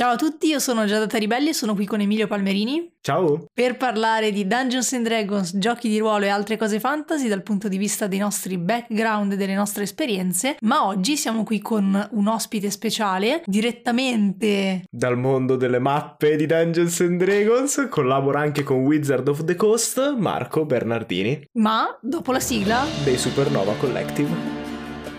Ciao a tutti, io sono Giada Ribelli e sono qui con Emilio Palmerini. Ciao! Per parlare di Dungeons and Dragons, giochi di ruolo e altre cose fantasy dal punto di vista dei nostri background e delle nostre esperienze, ma oggi siamo qui con un ospite speciale direttamente dal mondo delle mappe di Dungeons and Dragons, collabora anche con Wizard of the Coast, Marco Bernardini. Ma dopo la sigla dei Supernova Collective.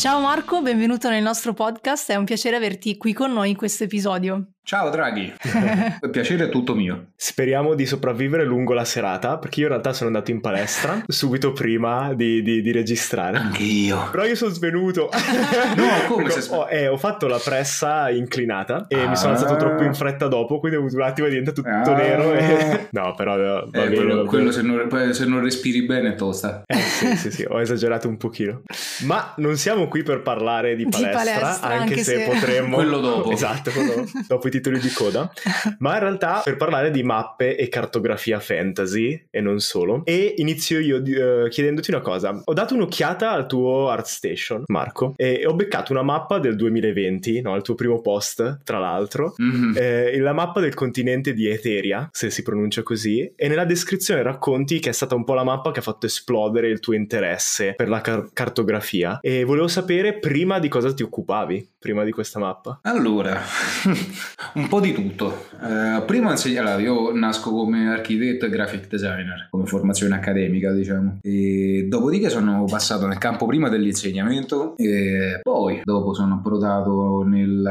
Ciao Marco, benvenuto nel nostro podcast, è un piacere averti qui con noi in questo episodio. Ciao Draghi, il piacere è tutto mio. Speriamo di sopravvivere lungo la serata, perché io in realtà sono andato in palestra subito prima di, di, di registrare. Anche io. Però io sono svenuto. no, come sei svenuto? Ho, eh, ho fatto la pressa inclinata e ah. mi sono alzato troppo in fretta dopo, quindi ho avuto un attimo e diventa tutto ah. nero. E... No, però va eh, bene. Quello, quello se, non, se, non, respiri bene è tosta. Eh, sì, sì, sì, ho esagerato un pochino. Ma non siamo qui per parlare di palestra, di palestra anche, anche, se, se potremmo... quello dopo. Esatto, quello dopo i titoli di coda, ma in realtà per parlare di mappe e cartografia fantasy e non solo. E inizio io uh, chiedendoti una cosa. Ho dato un'occhiata al tuo ArtStation, Marco, e ho beccato una mappa del 2020, no, il tuo primo post, tra l'altro, mm-hmm. eh, la mappa del continente di Eteria, se si pronuncia così, e nella descrizione racconti che è stata un po' la mappa che ha fatto esplodere il tuo interesse per la car- cartografia e volevo sapere prima di cosa ti occupavi, prima di questa mappa. Allora, un po' di tutto. Uh, prima allora, io nasco come architetto e graphic designer, come formazione accademica, diciamo. E dopodiché sono passato nel campo prima dell'insegnamento e poi dopo sono approdato nel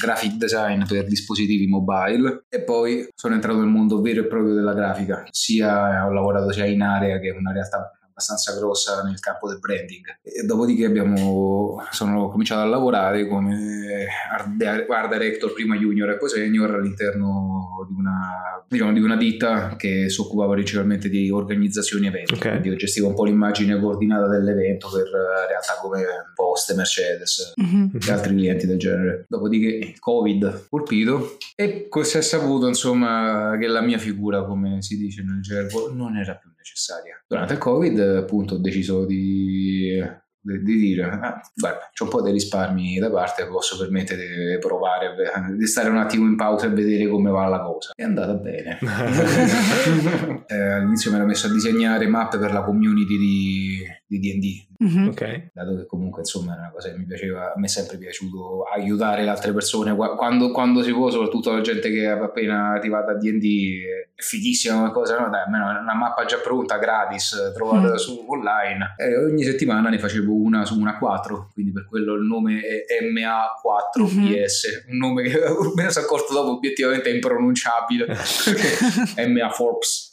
graphic design per dispositivi mobile e poi sono entrato nel mondo vero e proprio della grafica. Sia ho lavorato sia in area che una realtà abbastanza grossa nel campo del branding. E dopodiché abbiamo, sono cominciato a lavorare come art director, prima junior e poi senior all'interno di una, diciamo, di una ditta che si occupava principalmente di organizzazioni eventi. Okay. Quindi io gestivo un po' l'immagine coordinata dell'evento per realtà come Poste, Mercedes mm-hmm. e altri clienti del genere. Dopodiché Covid colpito e si è saputo insomma che la mia figura, come si dice nel gergo, non era più necessaria. Durante il Covid, appunto, ho deciso di di, dire ah, guarda c'ho un po' dei risparmi da parte posso permettere di provare di stare un attimo in pausa e vedere come va la cosa è andata bene eh, all'inizio mi ero messo a disegnare mappe per la community di, di D&D mm-hmm. okay. dato che comunque insomma è una cosa che mi piaceva a me è sempre piaciuto aiutare le altre persone quando, quando si può soprattutto la gente che è appena arrivata a D&D è fighissima come cosa no dai almeno una mappa già pronta gratis trovata mm. su online e ogni settimana ne facevo una su una 4 quindi per quello il nome è MA4PS mm-hmm. un nome che me ne sono accorto dopo obiettivamente è impronunciabile MA Forbes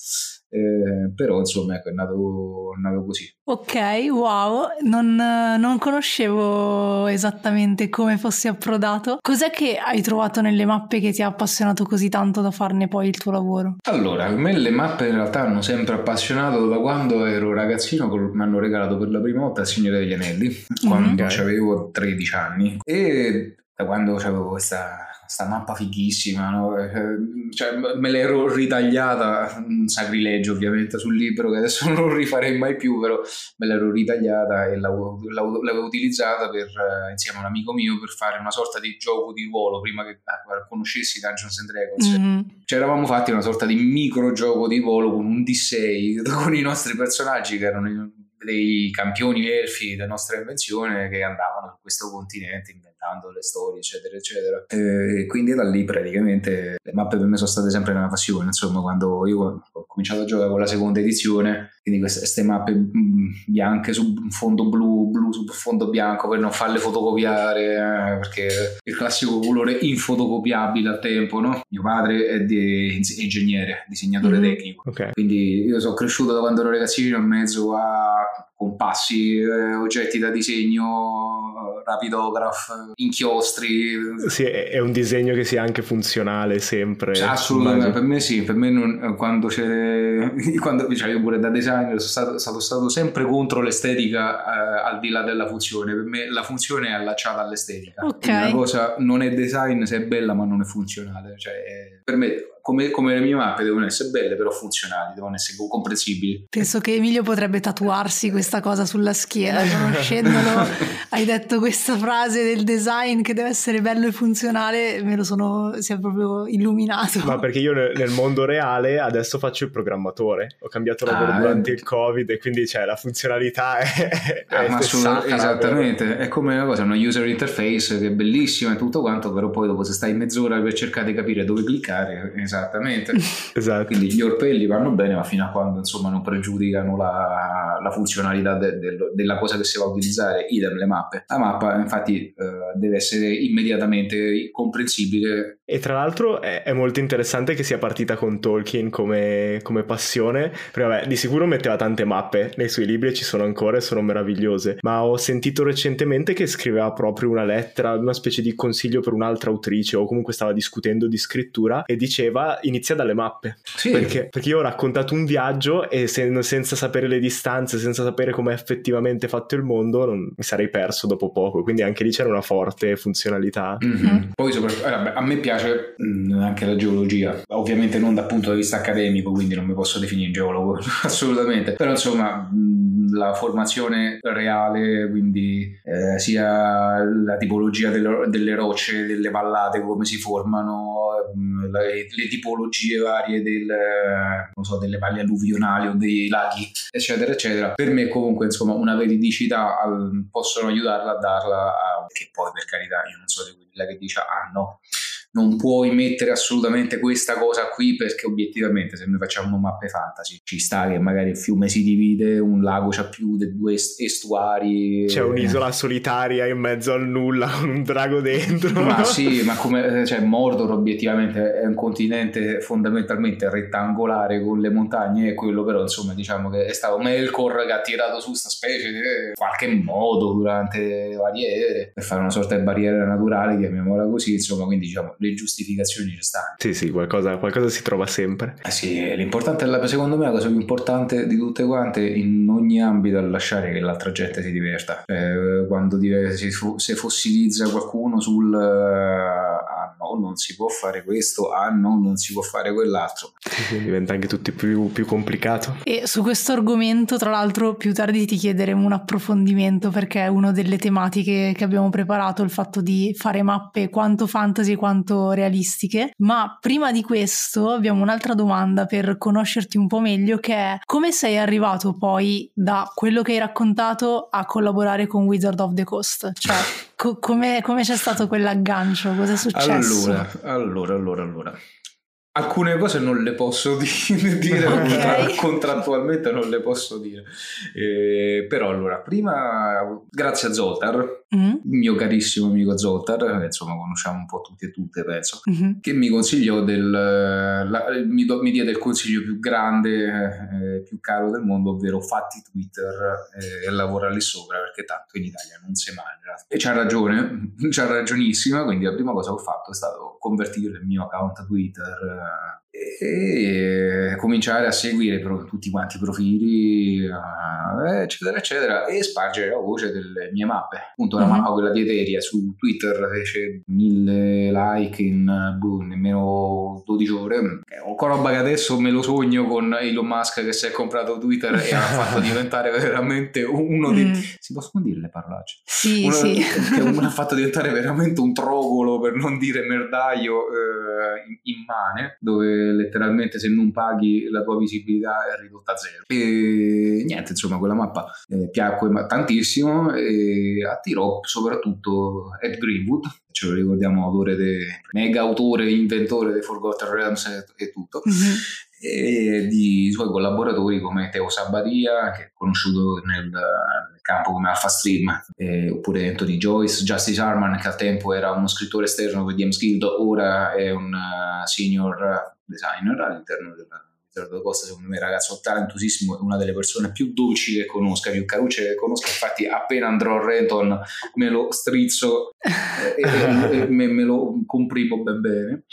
eh, però insomma ecco, è nato, è nato, così. Ok, wow, non, non, conoscevo esattamente come fossi approdato. Cos'è che hai trovato nelle mappe che ti ha appassionato così tanto da farne poi il tuo lavoro? Allora, a me le mappe in realtà hanno sempre appassionato da quando ero ragazzino, mi hanno regalato per la prima volta il Signore degli Anelli, quando mm-hmm. avevo 13 anni e da quando avevo questa sta mappa fighissima, no? Eh, cioè, me l'ero ritagliata, un sacrilegio ovviamente sul libro che adesso non rifarei mai più, però me l'ero ritagliata e l'avevo, l'avevo utilizzata per, eh, insieme a un amico mio per fare una sorta di gioco di ruolo prima che ah, conoscessi Dungeons and Dragons. Mm-hmm. Ci eravamo fatti una sorta di micro gioco di ruolo con un D6 con i nostri personaggi che erano dei campioni elfi della nostra invenzione che andavano su questo continente inventando le storie, eccetera, eccetera. E quindi da lì praticamente le mappe per me sono state sempre una passione. Insomma, quando io ho cominciato a giocare con la seconda edizione, quindi queste, queste mappe mm, bianche su un fondo blu, blu su fondo bianco per non farle fotocopiare, eh, perché il classico colore infotocopiabile al tempo, no? Mio padre è, di, ingegnere, disegnatore mm-hmm. tecnico. Okay. Quindi io sono cresciuto da quando ero ragazzino in mezzo a compassi, eh, oggetti da disegno rapidograph, inchiostri. Sì, è un disegno che sia anche funzionale sempre. Cioè, assolutamente, per me sì, per me non, quando c'è... Quando, cioè io pure da designer sono stato, stato, stato sempre contro l'estetica eh, al di là della funzione, per me la funzione è allacciata all'estetica. Okay. Una cosa non è design se è bella ma non è funzionale, cioè per me come, come, le mie mappe devono essere belle però funzionali, devono essere comprensibili. Penso che Emilio potrebbe tatuarsi questa cosa sulla schiena, conoscendolo. hai detto questa frase del design che deve essere bello e funzionale, me lo sono, si è proprio illuminato. Ma perché io nel mondo reale adesso faccio il programmatore, ho cambiato lavoro ah, durante eh. il covid e quindi cioè, la funzionalità è... Ah, è sacra, esattamente, però. è come una cosa, una user interface che è bellissima e tutto quanto, però poi dopo se stai mezz'ora per cercare di capire dove cliccare, esatto Esattamente. esatto. Quindi gli orpelli vanno bene, ma fino a quando insomma non pregiudicano la, la funzionalità de, de, della cosa che si va a utilizzare, idem le mappe. La mappa infatti eh, deve essere immediatamente comprensibile. E tra l'altro è, è, molto interessante che sia partita con Tolkien come, come passione, perché vabbè, di sicuro metteva tante mappe nei suoi libri e ci sono ancora e sono meravigliose, ma ho sentito recentemente che scriveva proprio una lettera, una specie di consiglio per un'altra autrice o comunque stava discutendo di scrittura e diceva inizia dalle mappe. Sì. Perché, perché io ho raccontato un viaggio e se, senza sapere le distanze, senza sapere come è effettivamente fatto il mondo, non, mi sarei perso dopo poco. Quindi anche lì c'era una forte funzionalità. Mm-hmm. Poi soprattutto, allora, a me piace mh, mm, anche la geologia, ovviamente non dal punto di vista accademico, quindi non mi posso definire geologo assolutamente, però insomma... Mh, la formazione reale, quindi eh, sia la tipologia delle, delle, rocce, delle vallate, come si formano, mm, le, le, tipologie varie del, so, delle valli alluvionali o dei laghi, eccetera, eccetera. Per me comunque insomma una veridicità al, possono aiutarla a darla, a, che poi per carità io non so di quella che dice ah no non puoi mettere assolutamente questa cosa qui perché obiettivamente se noi facciamo mappe fantasy ci sta che magari il fiume si divide, un lago c'ha più di due estuari. C'è un'isola solitaria in mezzo al nulla con un drago dentro. Ma sì, ma come cioè Mordor obiettivamente è un continente fondamentalmente rettangolare con le montagne e quello però insomma diciamo che è stato Melkor che ha tirato su sta specie in qualche modo durante le varie ere per fare una sorta di barriera naturale, chiamiamola così, insomma, quindi diciamo le giustificazioni ci stanno. Sì, sì, qualcosa, qualcosa si trova sempre. Eh sì, l'importante è la, secondo me la cosa più importante di tutte quante in ogni ambito è lasciare che l'altra gente si diverta. Eh, quando si, si fossilizza qualcuno sul ah no, non si può fare questo, ah no, non si può fare quell'altro. Diventa anche tutto più, più complicato. E su questo argomento, tra l'altro, più tardi ti chiederemo un approfondimento perché è una delle tematiche che abbiamo preparato, il fatto di fare mappe quanto fantasy quanto realistiche, ma prima di questo abbiamo un'altra domanda per conoscerti un po' meglio che è come sei arrivato poi da quello che hai raccontato a collaborare con Wizard of the Coast? Cioè, co- come, c'è stato quell'aggancio? Cosa è successo? Allora, allora, allora, allora. Alcune cose non le posso dire, dire okay. contrattualmente non le posso dire. Eh, però allora, prima grazie a Zoltar, mm-hmm. mio carissimo amico Zoltar, insomma conosciamo un po' tutti e tutte penso, mm-hmm. che mi consigliò del, la, mi, do, mi, diede il consiglio più grande, eh, più caro del mondo, ovvero fatti Twitter eh, e lavora lì sopra perché tanto in Italia non si mangia. E c'ha ragione, c'ha ragionissima, quindi la prima cosa che ho fatto è stato convertire il mio account Twitter uh, e cominciare a seguire tutti quanti i profili, eh, eccetera, eccetera, e spargere la voce delle mie mappe. Appunto, la uh-huh. mappa, quella di Eteria, su Twitter fece mille like in boh, nemmeno 12 ore. È un roba che adesso me lo sogno con Elon Musk che si è comprato Twitter e ha fatto diventare veramente uno dei... Mm. Si possono dire le parolacce? Sì, uno, sì. Che ha fatto diventare veramente un trogolo, per non dire merdaio, eh, immane, dove letteralmente se non paghi la tua visibilità è ridotta a zero. E niente, insomma, quella mappa eh, piacque tantissimo e attirò soprattutto Ed Greenwood, ce lo ricordiamo, autore de, mega autore, inventore dei Forgotten Realms e, e tutto. Mm-hmm e di suoi collaboratori come Teo Sabadia, che è conosciuto nel, nel campo come Alpha Stream, eh, oppure Anthony Joyce, Justice Harman, che al tempo era uno scrittore esterno per James Guild, ora è un uh, senior designer all'interno della Costa secondo me ragazzo talentosissimo è una delle persone più dolci che conosca più carucce che conosca infatti appena andrò a Renton me lo strizzo e, e, e me, me, lo comprimo ben bene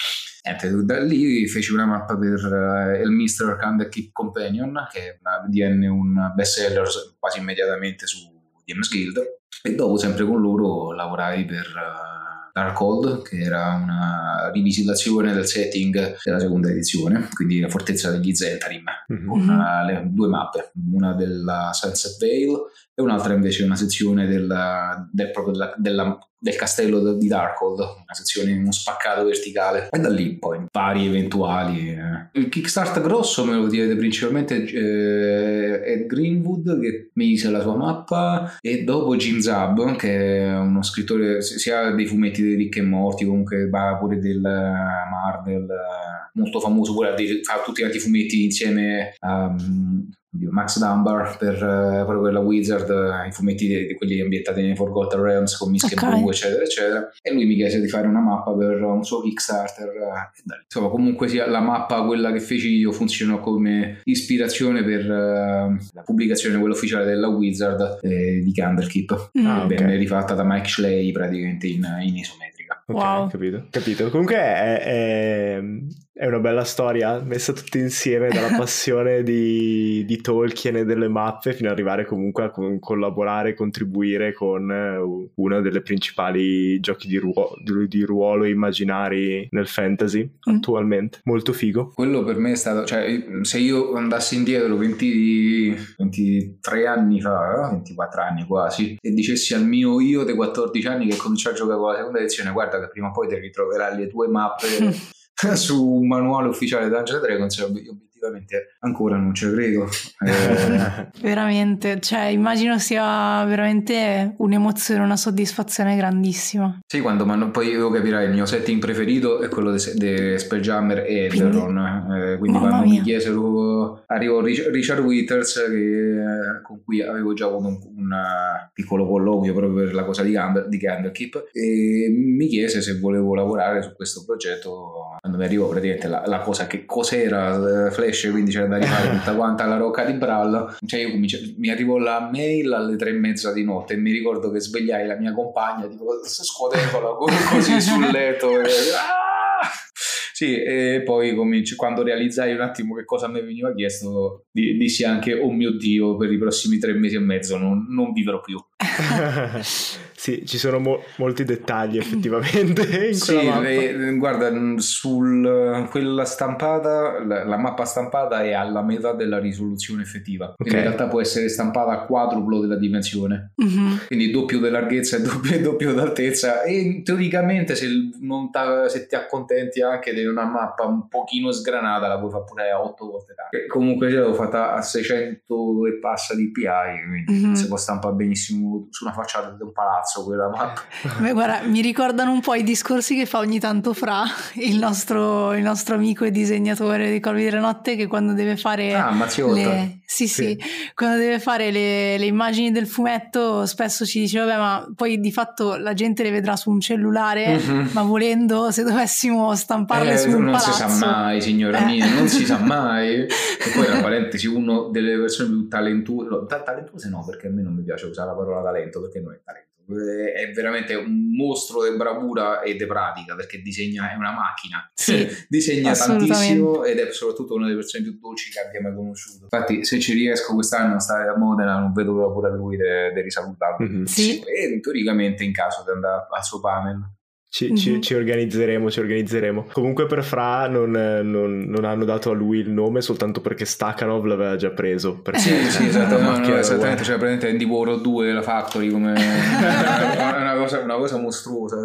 Niente, da lì feci una mappa per uh, il Mr. Candlekeep Companion che divenne un best seller quasi immediatamente su Games Guild e dopo sempre con loro lavorai per uh, Darkhold, che era una rivisitazione del setting della seconda edizione, quindi la fortezza degli Zentarim, mm-hmm. con uh, le, due mappe, una della Sunset Vale e un'altra invece una sezione della, del, della, della, del castello di Darkhold, una sezione in uno spaccato verticale e da lì poi vari eventuali. Eh. Il kickstart grosso me lo direte principalmente eh, Ed Greenwood che mise la sua mappa e dopo Jim Zab che è uno scrittore sia dei fumetti di Rick e Morti comunque va pure del Marvel molto famoso pure fa tutti i fumetti insieme a um, Max Dunbar per, uh, proprio per la Wizard, uh, i fumetti di, di, quelli ambientati nei Forgotten Realms con Mischia okay. Blue, eccetera, eccetera. E lui mi chiese di fare una mappa per un suo Kickstarter. Uh, insomma, comunque sia la mappa, quella che feci io, funzionò come ispirazione per la pubblicazione, quella ufficiale della Wizard eh, di Candlekeep. Mm. Ah, okay. Venne rifatta da Mike Schley praticamente in, in isometrica. Ok, wow. capito, capito. Comunque è, è, è, una bella storia messa tutti insieme dalla passione di, di Tolkien e delle mappe fino ad arrivare comunque a collaborare e contribuire con eh, uno dei principali giochi di ruolo, di ruolo immaginari nel fantasy mm. attualmente. Molto figo. Quello per me è stato, cioè se io andassi indietro 20, 23 anni fa, 24 anni quasi, e dicessi al mio io dei 14 anni che cominciò a giocare con la seconda edizione, guarda che prima o poi ti ritroverai le tue mappe su un manuale ufficiale Dungeons Dragons, obiettivamente ancora non ci credo. Eh... veramente, cioè immagino sia veramente un'emozione, una soddisfazione grandissima. Sì, quando ma poi io capirai, il mio setting preferito è quello di Spelljammer e quindi, eh, quindi quando mia. mi chiesero, arrivò Richard Withers che, eh, con cui avevo già avuto un, un, piccolo colloquio proprio per la cosa di, Gander, di Ganderkeep e mi chiese se volevo lavorare su questo progetto quando mi arrivò praticamente la, la cosa che cos'era eh, Flash Flash, quindi c'era da rifare tutta quanta la rocca di Bralla. Cioè io mi arrivò la mail alle tre e mezza di notte e mi ricordo che svegliai la mia compagna tipo scuotendola così sul letto e, ah! Sì, e poi cominci, quando realizzai un attimo che cosa mi veniva chiesto, dissi anche, oh mio Dio, per i prossimi tre mesi e mezzo non, non vivrò più. sì, ci sono mo- molti dettagli effettivamente in sì, eh, guarda, sul, quella stampata, la, la, mappa stampata è alla metà della risoluzione effettiva. Okay. in realtà può essere stampata a quadruplo della dimensione. Mm-hmm. Quindi doppio di larghezza e doppio, doppio d'altezza. E teoricamente se, se ti accontenti anche di una mappa un pochino sgranata la puoi fare pure a 8 volte tanto. Comunque ce l'avevo fatta a 600 e passa di PI, quindi mm-hmm. si può stampare benissimo su una facciata di un palazzo quella mappa. Beh, guarda, mi ricordano un po' i discorsi che fa ogni tanto Fra, il nostro, il nostro amico e disegnatore di Colvi della Notte, che quando deve fare ah, le... Sì, sì, sì, quando deve fare le, le, immagini del fumetto spesso ci dice, vabbè, ma poi di fatto la gente le vedrà su un cellulare, mm-hmm. ma volendo, se dovessimo stamparle eh, su un non palazzo... Non si sa mai, signora eh. mia, non si sa mai. E poi, tra parentesi, uno delle persone più talentuose, talentuose no, perché a me non mi piace usare la parola talento, perché non è talento è veramente un mostro di bravura e di pratica perché disegna è una macchina. Sì, disegna tantissimo ed è soprattutto una delle persone più dolci che abbia mai conosciuto. Infatti se ci riesco quest'anno a stare a Modena non vedo proprio pure a lui di risalutarlo. Mm-hmm. sì. e teoricamente in caso di andare al suo panel ci, mm-hmm. ci, ci, organizzeremo, ci organizzeremo. Comunque per Fra non, non, non, hanno dato a lui il nome soltanto perché Stakhanov l'aveva già preso. Perché sì, sì, esatto, no, no, esattamente, cioè praticamente Andy Warhol 2 la Factory come una, cosa, una cosa mostruosa.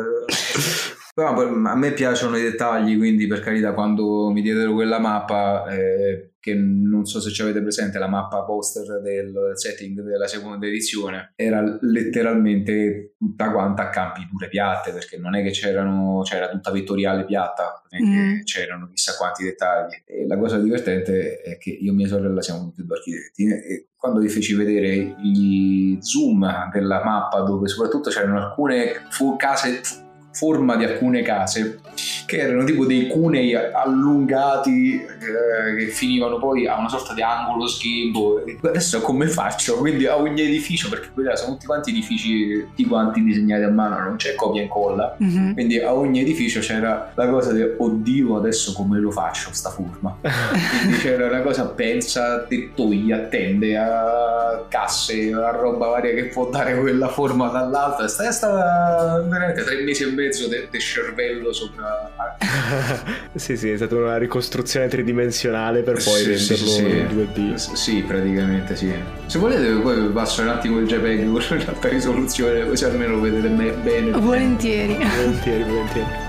Però a me piacciono i dettagli, quindi per carità, quando mi diedero quella mappa, eh, che non so se ci avete presente, la mappa poster del setting della seconda edizione, era letteralmente tutta quanta a campi pure piatte, perché non è che c'erano, c'era tutta vettoriale piatta, mm. c'erano chissà quanti dettagli. E la cosa divertente è che io e mia sorella siamo tutti due architetti e quando vi feci vedere gli zoom della mappa dove soprattutto c'erano alcune case forma di alcune case che erano tipo dei cunei allungati eh, che finivano poi a una sorta di angolo sghembo. Adesso come faccio? Quindi a ogni edificio, perché quelli sono tutti quanti edifici tutti quanti disegnati a mano, non c'è copia e incolla. Mm-hmm. Quindi a ogni edificio c'era la cosa di oddio, adesso come lo faccio sta forma. Quindi c'era una cosa pensa, tettoia, tende, a casse, a roba varia che può dare quella forma dall'alto. È stata veramente tre mesi e mezzo di cervello sopra. sì, sì, è stata una ricostruzione tridimensionale per poi sì, renderlo sì, sì. in 2D. Sì, praticamente sì. Se volete poi passo un attimo il JPEG con l'alta risoluzione così almeno lo vedete bene. Volentieri. Volentieri, volentieri.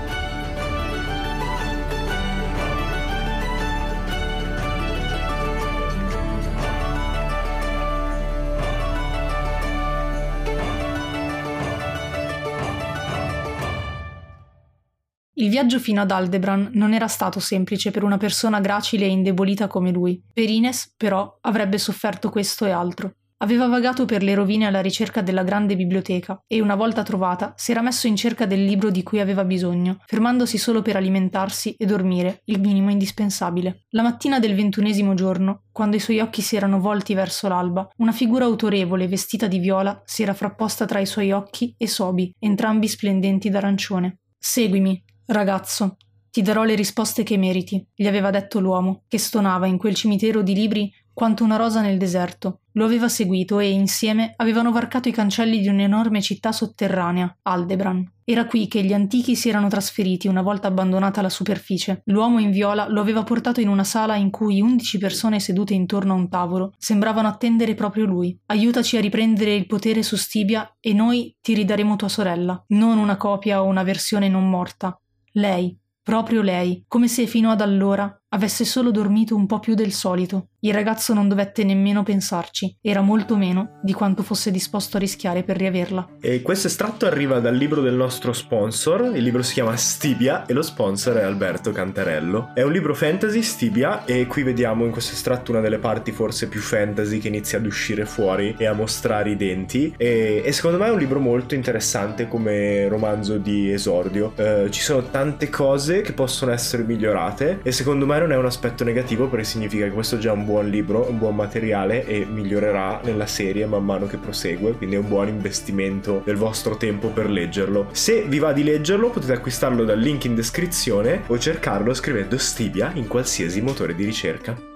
Il viaggio fino ad Aldebran non era stato semplice per una persona gracile e indebolita come lui. Per Ines, però, avrebbe sofferto questo e altro. Aveva vagato per le rovine alla ricerca della grande biblioteca e una volta trovata si era messo in cerca del libro di cui aveva bisogno, fermandosi solo per alimentarsi e dormire, il minimo indispensabile. La mattina del ventunesimo giorno, quando i suoi occhi si erano volti verso l'alba, una figura autorevole vestita di viola si era frapposta tra i suoi occhi e Sobi, entrambi splendenti d'arancione. Seguimi, Ragazzo, ti darò le risposte che meriti, gli aveva detto l'uomo, che stonava in quel cimitero di libri quanto una rosa nel deserto. Lo aveva seguito e insieme avevano varcato i cancelli di un'enorme città sotterranea, Aldebran. Era qui che gli antichi si erano trasferiti una volta abbandonata la superficie. L'uomo in viola lo aveva portato in una sala in cui undici persone sedute intorno a un tavolo sembravano attendere proprio lui. Aiutaci a riprendere il potere su Stibia e noi ti ridaremo tua sorella, non una copia o una versione non morta, lei, proprio lei, come se fino ad allora avesse solo dormito un po' più del solito. Il ragazzo non dovette nemmeno pensarci, era molto meno di quanto fosse disposto a rischiare per riaverla. E questo estratto arriva dal libro del nostro sponsor, il libro si chiama Stibia e lo sponsor è Alberto Cantarello. È un libro fantasy, Stibia, e qui vediamo in questo estratto una delle parti forse più fantasy che inizia ad uscire fuori e a mostrare i denti. E, e secondo me è un libro molto interessante come romanzo di esordio. Eh, ci sono tante cose che possono essere migliorate e secondo me non è un aspetto negativo perché significa che questo è già un buon libro, un buon materiale e migliorerà nella serie man mano che prosegue, quindi è un buon investimento del vostro tempo per leggerlo. Se vi va di leggerlo potete acquistarlo dal link in descrizione o cercarlo scrivendo Stibia in qualsiasi motore di ricerca.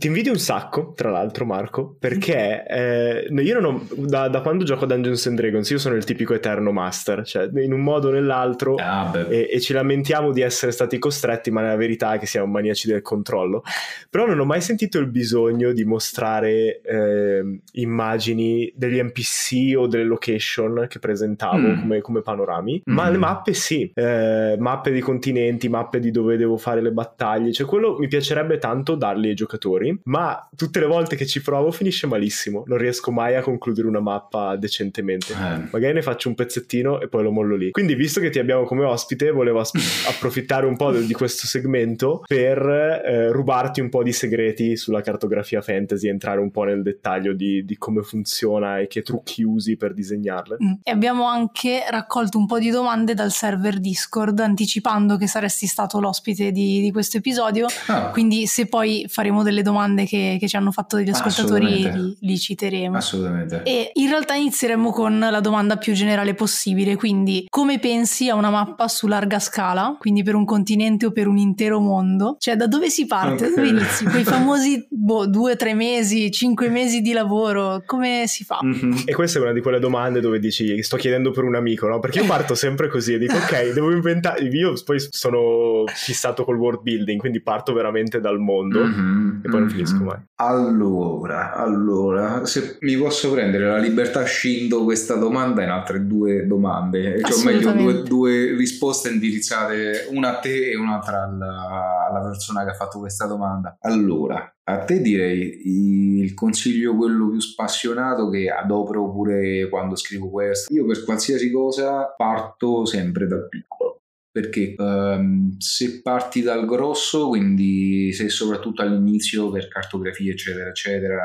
Ti invidio un sacco, tra l'altro, Marco, perché eh, io non ho, da, da, quando gioco a Dungeons and Dragons, io sono il tipico eterno master, cioè in un modo o nell'altro, ah, e, e, ci lamentiamo di essere stati costretti, ma la verità è che siamo maniaci del controllo. Però non ho mai sentito il bisogno di mostrare eh, immagini degli NPC o delle location che presentavo mm. come, come, panorami, mm. ma le mappe sì, eh, mappe di continenti, mappe di dove devo fare le battaglie, cioè quello mi piacerebbe tanto darli ai giocatori ma tutte le volte che ci provo finisce malissimo. Non riesco mai a concludere una mappa decentemente. Eh. Magari ne faccio un pezzettino e poi lo mollo lì. Quindi, visto che ti abbiamo come ospite, volevo as- approfittare un po' di questo segmento per eh, rubarti un po' di segreti sulla cartografia fantasy, entrare un po' nel dettaglio di, di come funziona e che trucchi usi per disegnarle. Mm. E abbiamo anche raccolto un po' di domande dal server Discord, anticipando che saresti stato l'ospite di, di questo episodio. Oh. Quindi, se poi faremo delle domande domande che, che ci hanno fatto degli ascoltatori li, li, citeremo. Assolutamente. E in realtà inizieremo con la domanda più generale possibile, quindi come pensi a una mappa su larga scala, quindi per un continente o per un intero mondo? Cioè da dove si parte? Okay. Da dove inizi? Quei famosi boh, due, tre mesi, cinque mesi di lavoro, come si fa? Mm-hmm. E questa è una di quelle domande dove dici sto chiedendo per un amico, no? Perché io parto sempre così e dico ok, devo inventare, io poi sono fissato col world building, quindi parto veramente dal mondo mm-hmm. e poi finisco mai. Allora, allora, se mi posso prendere la libertà, scindo questa domanda in altre due domande, cioè, o meglio due, due, risposte indirizzate, una a te e un'altra alla, alla persona che ha fatto questa domanda. Allora, a te direi il consiglio quello più spassionato che adopero pure quando scrivo questo. Io per qualsiasi cosa parto sempre dal piccolo perché um, se parti dal grosso, quindi se soprattutto all'inizio per cartografia eccetera eccetera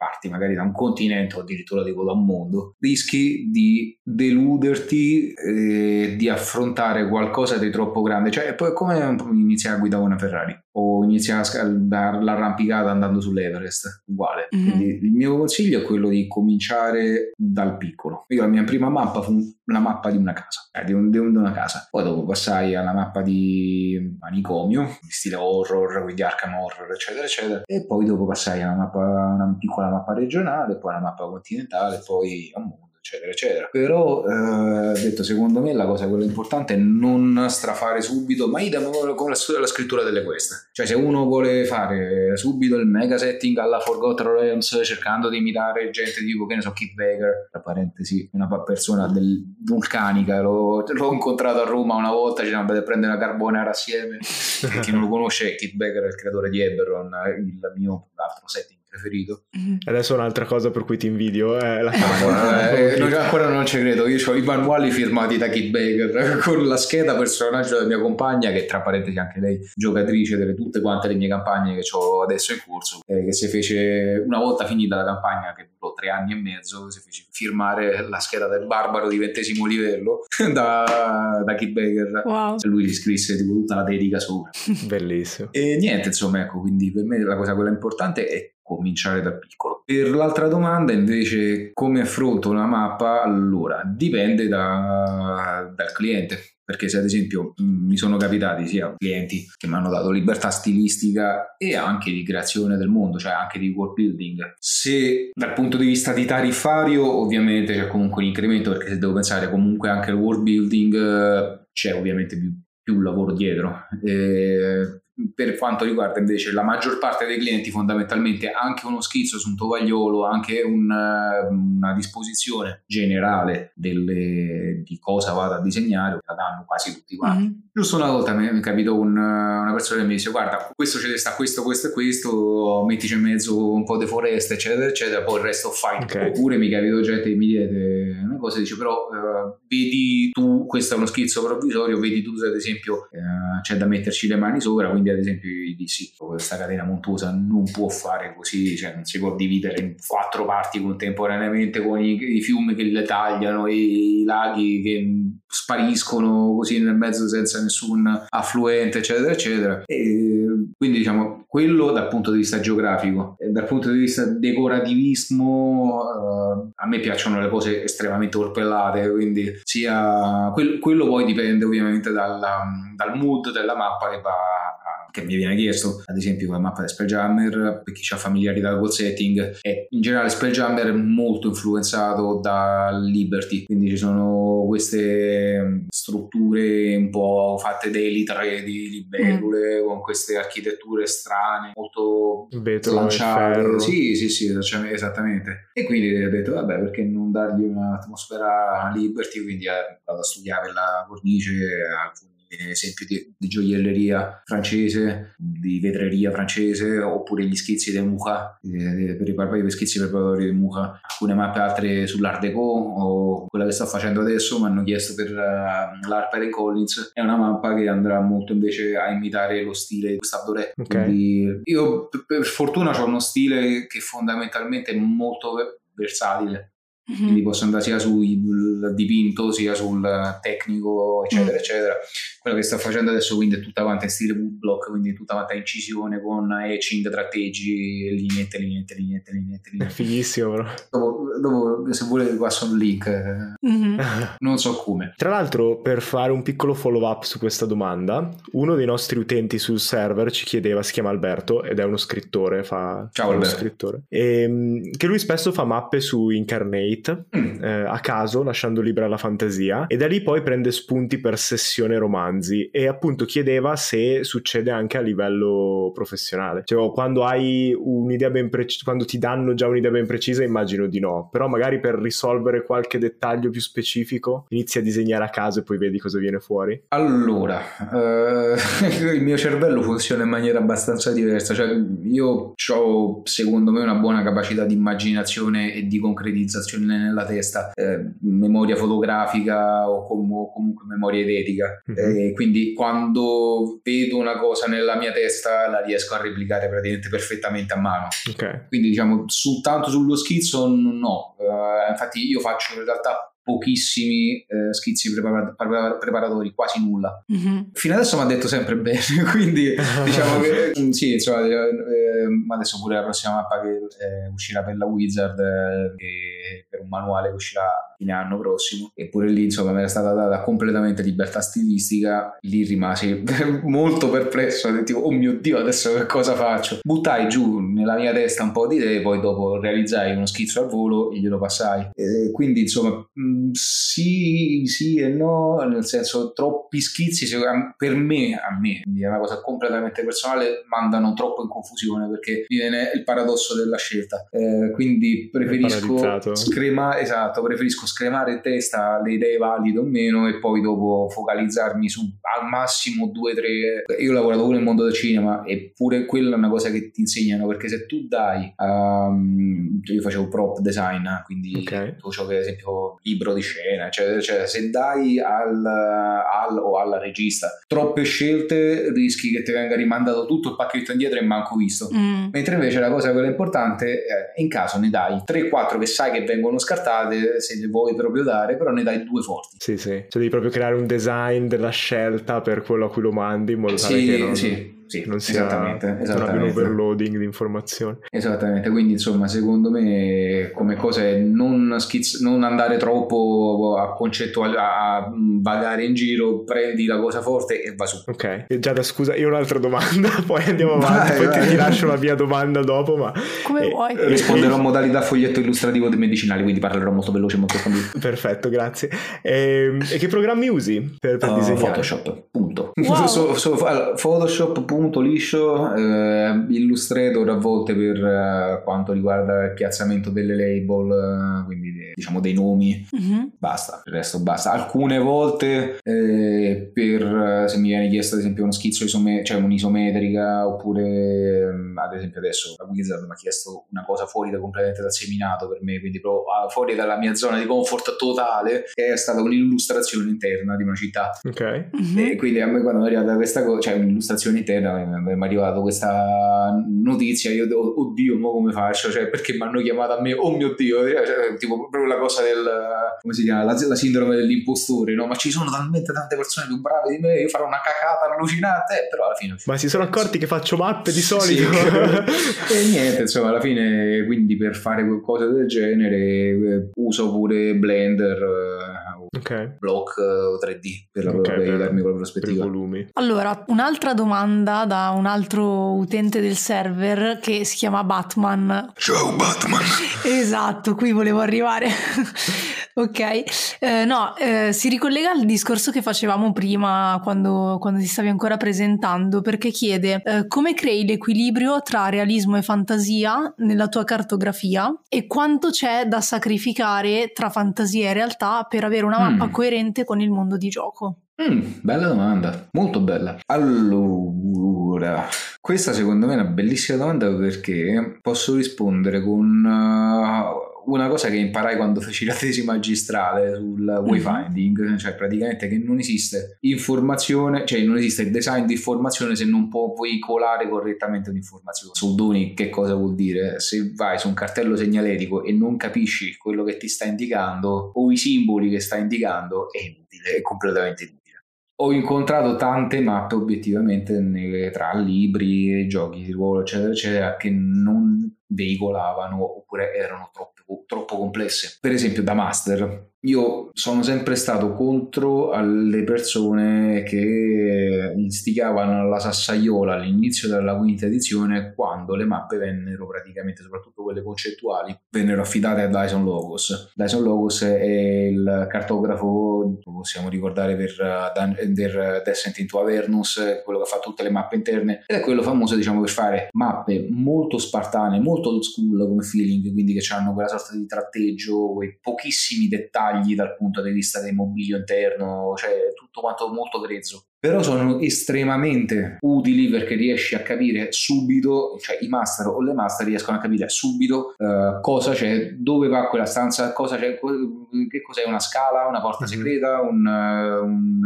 parti magari da un continente o addirittura dico da un mondo, rischi di deluderti e di affrontare qualcosa di troppo grande. Cioè, è come iniziare a guidare una Ferrari o iniziare l'arrampicata andando sull'Everest, uguale. Mm-hmm. Quindi il mio consiglio è quello di cominciare dal piccolo. Io la mia prima mappa fu la mappa di una casa, eh, di, un, di, una casa. Poi dopo passai alla mappa di manicomio, in stile horror, quindi Arkham Horror, eccetera, eccetera. E poi dopo passai a una, mappa, una piccola mappa regionale, poi una mappa continentale, poi a mondo eccetera, eccetera. Però, eh, detto, secondo me la cosa quella importante è non strafare subito, ma idem la, la scrittura delle queste. Cioè, se uno vuole fare subito il mega setting alla Forgotten Realms cercando di imitare gente tipo, che ne so, Kit Baker, tra parentesi, una persona del, vulcanica, l'ho, l'ho, incontrato a Roma una volta, ci siamo andati a prendere una carbonara assieme. chi non lo conosce, Kit Baker è il creatore di Eberron, il mio altro setting preferito. Mm-hmm. Adesso un'altra cosa per cui ti invidio è la camera. eh, non, ancora non ci credo, io ho i manuali firmati da Kid Baker con la scheda personaggio della mia compagna, che tra parentesi anche lei giocatrice delle tutte quante le mie campagne che ho adesso in corso, eh, che si fece una volta finita la campagna che durò tre anni e mezzo, si fece firmare la scheda del barbaro di ventesimo livello da, da Kid Baker. Wow. Lui gli scrisse tipo, tutta la dedica sopra. Bellissimo. E niente, insomma, ecco, quindi per me la cosa quella importante è cominciare da piccolo. Per l'altra domanda invece come affronto una mappa, allora dipende da, dal cliente. Perché se ad esempio mi sono capitati sia clienti che mi hanno dato libertà stilistica e anche di creazione del mondo, cioè anche di world building. Se dal punto di vista di tariffario ovviamente c'è comunque un incremento perché se devo pensare comunque anche al world building c'è ovviamente più, più lavoro dietro. E per quanto riguarda invece la maggior parte dei clienti, fondamentalmente anche uno schizzo su un tovagliolo, anche un, eh, una disposizione generale delle, di cosa vado a disegnare, la danno quasi tutti quanti. Mm-hmm. Giusto una volta mi è capito un, una persona che mi dice: Guarda, questo ce ne sta questo, questo e questo, mettici in mezzo un po' di foresta, eccetera, eccetera, poi il resto fai. Okay. Oppure mi capito gente che mi chiede una cosa, dice: Però uh, vedi tu, questo è uno schizzo provvisorio, vedi tu, ad esempio, uh, c'è da metterci le mani sopra, quindi ad esempio gli dissi questa catena montuosa non può fare così, cioè non si può dividere in quattro parti contemporaneamente con i, i fiumi che le tagliano, i, i laghi che spariscono così nel mezzo senza nessun affluente, eccetera, eccetera. E quindi diciamo quello dal punto di vista geografico. E dal punto di vista decorativismo, uh, a me piacciono le cose estremamente orpellate, quindi sia quel, quello poi dipende ovviamente dalla, dal mood della mappa che va che mi viene chiesto, ad esempio la mappa di Spelljammer, per chi ha familiarità col setting, e in generale Spelljammer è molto influenzato da Liberty, quindi ci sono queste mm, strutture un po' fatte da elitre di libellule, mm. con queste architetture strane, molto slanciate. Sì, sì, sì, esattamente. E quindi ho detto, vabbè, perché non dargli un'atmosfera Liberty, quindi eh, vado a studiare la cornice, alcuni esempio di, di, gioielleria francese, di vetreria francese, oppure gli schizzi di Mucha, eh, per i, i schizzi preparatori di Mucha, alcune mappe altre sull'Art Deco o quella che sto facendo adesso mi hanno chiesto per uh, l'Harper Collins, è una mappa che andrà molto invece a imitare lo stile di Gustave Doré. Okay. io per fortuna ho uno stile che fondamentalmente è molto versatile Mm-hmm. Quindi posso andare sia sul dipinto sia sul tecnico, eccetera, mm. eccetera. Quello che sto facendo adesso quindi è tutta quanta in stile woodblock, quindi tutta quanta incisione con etching, tratteggi, lineette, lineette, lineette, lineette. lineette. Fighissimo, però. Dopo, dopo, se volete, passo un link. Mm-hmm. non so come. Tra l'altro, per fare un piccolo follow up su questa domanda, uno dei nostri utenti sul server ci chiedeva, si chiama Alberto ed è uno scrittore, fa, Ciao, Alberto. scrittore, e, ehm, che lui spesso fa mappe su Incarnate Fate mm. eh, a caso, lasciando libera la fantasia, e da lì poi prende spunti per sessione romanzi e appunto chiedeva se succede anche a livello professionale. Cioè, quando hai un'idea ben precisa, quando ti danno già un'idea ben precisa, immagino di no, però magari per risolvere qualche dettaglio più specifico inizi a disegnare a caso e poi vedi cosa viene fuori. Allora, eh, il mio cervello funziona in maniera abbastanza diversa, cioè io ho secondo me una buona capacità di immaginazione e di concretizzazione nella testa, eh, memoria fotografica o, com- o, comunque memoria edetica. Mm-hmm. Eh, quindi quando vedo una cosa nella mia testa la riesco a replicare praticamente perfettamente a mano. Okay. Quindi diciamo soltanto sullo schizzo no. Uh, infatti io faccio in realtà pochissimi eh, schizzi prepara- preparatori, quasi nulla. Mm-hmm. Fino adesso mi ha detto sempre bene, quindi diciamo che mm, sì, insomma, eh, eh, adesso pure la prossima mappa che eh, uscirà per la Wizard, eh, per un manuale che uscirà fine anno prossimo, eppure lì insomma mi era stata data completamente libertà stilistica, lì rimasi molto perplesso, tipo oh mio Dio adesso che cosa faccio? Buttai giù nella mia testa un po' di idee, poi dopo realizzai uno schizzo al volo e glielo passai. E quindi insomma mm, sì, sì e no, nel senso troppi schizzi per me, a me, quindi è una cosa completamente personale, mandano troppo in confusione perché viene il paradosso della scelta. Eh, quindi preferisco scremare, esatto, preferisco scremare in testa le idee valide o meno e poi dopo focalizzarmi su al massimo due o tre. Io ho lavorato pure nel mondo del cinema eppure quella è una cosa che ti insegnano perché se tu dai, um, io facevo prop design, quindi okay. tutto ciò che ad esempio libro di scena, cioè, cioè se dai al, al, o alla regista troppe scelte rischi che ti venga rimandato tutto il pacchetto indietro e manco visto. Mm. Mentre invece la cosa quella importante è in caso ne dai 3-4 che sai che vengono scartate se le vuoi proprio dare, però ne dai due forti. Sì, sì, cioè devi proprio creare un design della scelta per quello a cui lo mandi in modo tale sì, che non... Sì sì, non sia esattamente, esattamente. Non un overloading di informazioni. Esattamente, quindi insomma secondo me come cosa è non, schizz- non andare troppo a concettuale, a vagare in giro, prendi la cosa forte e va su. Ok, e già da scusa, io ho un'altra domanda, poi andiamo avanti, vai, poi vai. ti lascio la mia domanda dopo, ma... Come eh, vuoi. Risponderò a modalità foglietto illustrativo dei medicinali, quindi parlerò molto veloce e molto approfondito. Perfetto, grazie. E, ehm, e, che programmi usi per, per uh, disegnare? Photoshop, punto. Wow. so, so, Photoshop, punto punto liscio, eh, Illustrator a volte per eh, quanto riguarda il piazzamento delle label, eh, quindi de, diciamo dei nomi, mm-hmm. basta, il resto basta. Alcune volte eh, per se mi viene chiesto ad esempio uno schizzo isome- cioè un'isometrica oppure ehm, ad esempio adesso la Wizard mi ha chiesto una cosa fuori da completamente dal seminato per me, quindi proprio ah, fuori dalla mia zona di comfort totale, che è stata un'illustrazione interna di una città. Ok. Mm-hmm. E quindi a me quando è arrivata questa cosa, cioè un'illustrazione interna mi è arrivata questa notizia, io oddio, ma come faccio? Cioè, perché mi hanno chiamato a me, oh mio Dio, cioè, tipo proprio la cosa del, come si chiama, la, la, sindrome dell'impostore, no? Ma ci sono talmente tante persone più brave di me, io farò una cacata allucinante, eh, però alla fine... Ma si sono accorti che faccio mappe di solito? Sì. e niente, insomma, alla fine, quindi per fare cose del genere eh, uso pure Blender eh, okay. block 3D per, la, okay, per, darmi quella prospettiva. volumi. Allora, un'altra domanda da un altro utente del server che si chiama Batman. Ciao Batman. esatto, qui volevo arrivare. ok, eh, no, eh, si ricollega al discorso che facevamo prima quando, quando ti stavi ancora presentando, perché chiede eh, come crei l'equilibrio tra realismo e fantasia nella tua cartografia e quanto c'è da sacrificare tra fantasia e realtà per avere una mappa mm. coerente con il mondo di gioco. Mm, bella domanda, molto bella. Allora, questa secondo me è una bellissima domanda perché posso rispondere con uh, una cosa che imparai quando feci la tesi magistrale sul mhm. wayfinding, mm-hmm. cioè praticamente che non esiste informazione, cioè non esiste il design di informazione se non può veicolare correttamente un'informazione. Soldoni che cosa vuol dire? Se vai su un cartello segnaletico e non capisci quello che ti sta indicando o i simboli che sta indicando, è inutile, è completamente inutile ho incontrato tante mappe obiettivamente tra libri, giochi di ruolo, eccetera, eccetera, che non veicolavano oppure erano troppo, troppo complesse. Per esempio da master, io sono sempre stato contro alle persone che istigavano la sassaiola all'inizio della quinta edizione quando le mappe vennero praticamente, soprattutto quelle concettuali, vennero affidate a Dyson Logos. Dyson Logos è il cartografo, possiamo ricordare per, uh, per Descent into Avernus, quello che fa tutte le mappe interne ed è quello famoso diciamo per fare mappe molto spartane, molto old school come feeling, quindi che hanno quella sorta di tratteggio, quei pochissimi dettagli dettagli dal punto di vista del mobilio interno, cioè tutto quanto molto grezzo però sono estremamente utili perché riesci a capire subito, cioè i master o le master riescono a capire subito uh, cosa c'è, dove va quella stanza, cosa c'è, che cos'è una scala, una porta mhm. segreta, un, un,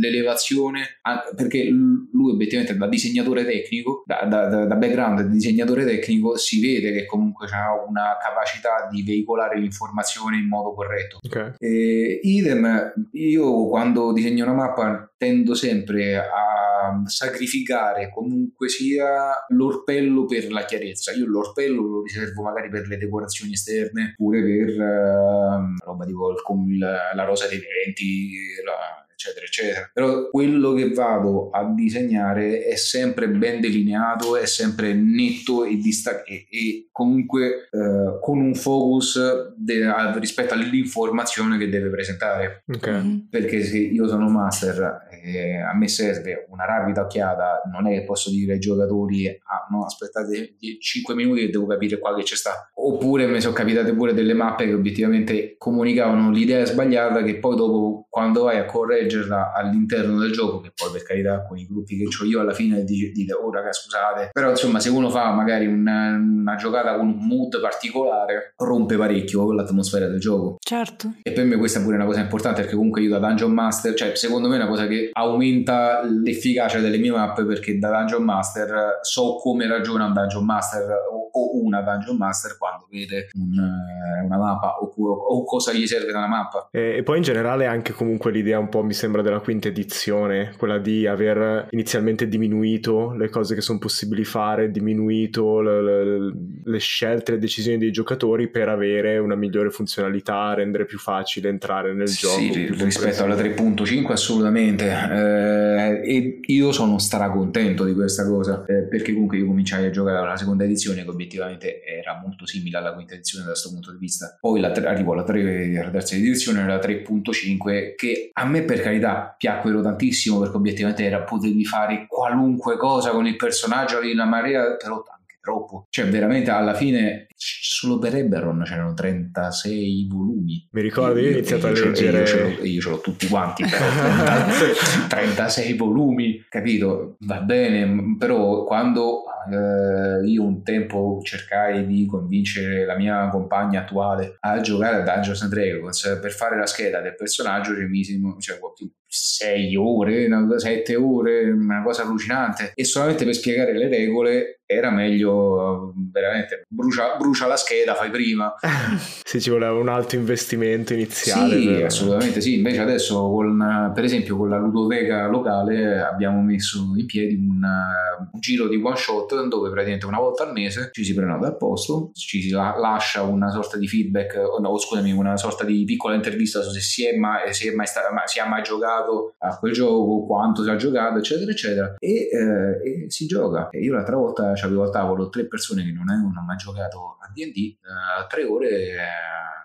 l'elevazione, perché lui obiettivamente da disegnatore tecnico, da, da, da background di disegnatore tecnico si vede che comunque ha una capacità di veicolare l'informazione in modo corretto. Okay. E, idem, io quando disegno una mappa tendo sempre a sacrificare comunque sia l'orpello per la chiarezza. Io l'orpello lo riservo magari per le decorazioni esterne, pure per uh, roba tipo il, la rosa dei venti, la, eccetera, eccetera. Però quello che vado a disegnare è sempre ben delineato, è sempre netto e, dista- e, e comunque eh, con un focus de- rispetto all'informazione che deve presentare. Okay. Mm-hmm. Perché se io sono master e a me serve una rapida occhiata, non è che posso dire ai giocatori ah no aspettate 5 minuti che devo capire qua che c'è sta. Oppure mi sono capitate pure delle mappe che obiettivamente comunicavano l'idea sbagliata che poi dopo quando vai a correggere leggerla all'interno del gioco, che poi per carità con i gruppi che ho io alla fine dite oh raga scusate, però insomma se uno fa magari una, una giocata con un mood particolare rompe parecchio l'atmosfera del gioco. Certo. E per me questa è pure una cosa importante perché comunque io da Dungeon Master, cioè secondo me è una cosa che aumenta l'efficacia delle mie mappe perché da Dungeon Master so come ragiona un Dungeon Master o, una Dungeon Master quando vede un, eh, una mappa o, o, cosa gli serve da una mappa. E, e poi in generale anche comunque l'idea un po' mi sembra della quinta edizione, quella di aver inizialmente diminuito le cose che sono possibili fare, diminuito le, le, le scelte, le decisioni dei giocatori per avere una migliore funzionalità, rendere più facile entrare nel sì, gioco. Sì, rispetto alla 3.5 assolutamente. Eh, e io sono stracontento di questa cosa, eh, perché comunque io cominciai a giocare alla seconda edizione che obiettivamente era molto simile alla quinta edizione da questo punto di vista. Poi la, arrivo alla, 3, alla terza edizione, la 3.5, che a me per carità piacquero tantissimo perché obiettivamente era potevi fare qualunque cosa con il personaggio, avevi una marea, però anche troppo. Cioè veramente alla fine solo per Eberron c'erano 36 volumi. Mi ricordo, io ho iniziato a leggere... Io ce, l'ho, io ce l'ho tutti quanti, 36 volumi, capito? Va bene, però quando eh, io un tempo cercai di convincere la mia compagna attuale a giocare a Dungeons and Dragons per fare la scheda del personaggio ci misi cioè, sei ore, sette ore, una cosa allucinante e solamente per spiegare le regole era meglio veramente brucia, brucia la scheda, fai prima. sì, ci voleva un alto investimento iniziale. Sì, per... assolutamente sì. Invece adesso, con, per esempio, con la ludoteca locale abbiamo messo in piedi un, un, giro di one shot dove praticamente una volta al mese ci si prenota al posto, ci si la, lascia una sorta di feedback, no, scusami, una sorta di piccola intervista su se si è mai, si è mai, sta, si è mai giocato a quel gioco, quanto si è giocato, eccetera, eccetera. E, eh, e si gioca. E io l'altra volta avevo al tavolo tre persone che non avevano mai giocato a D&D, eh, tre ore eh,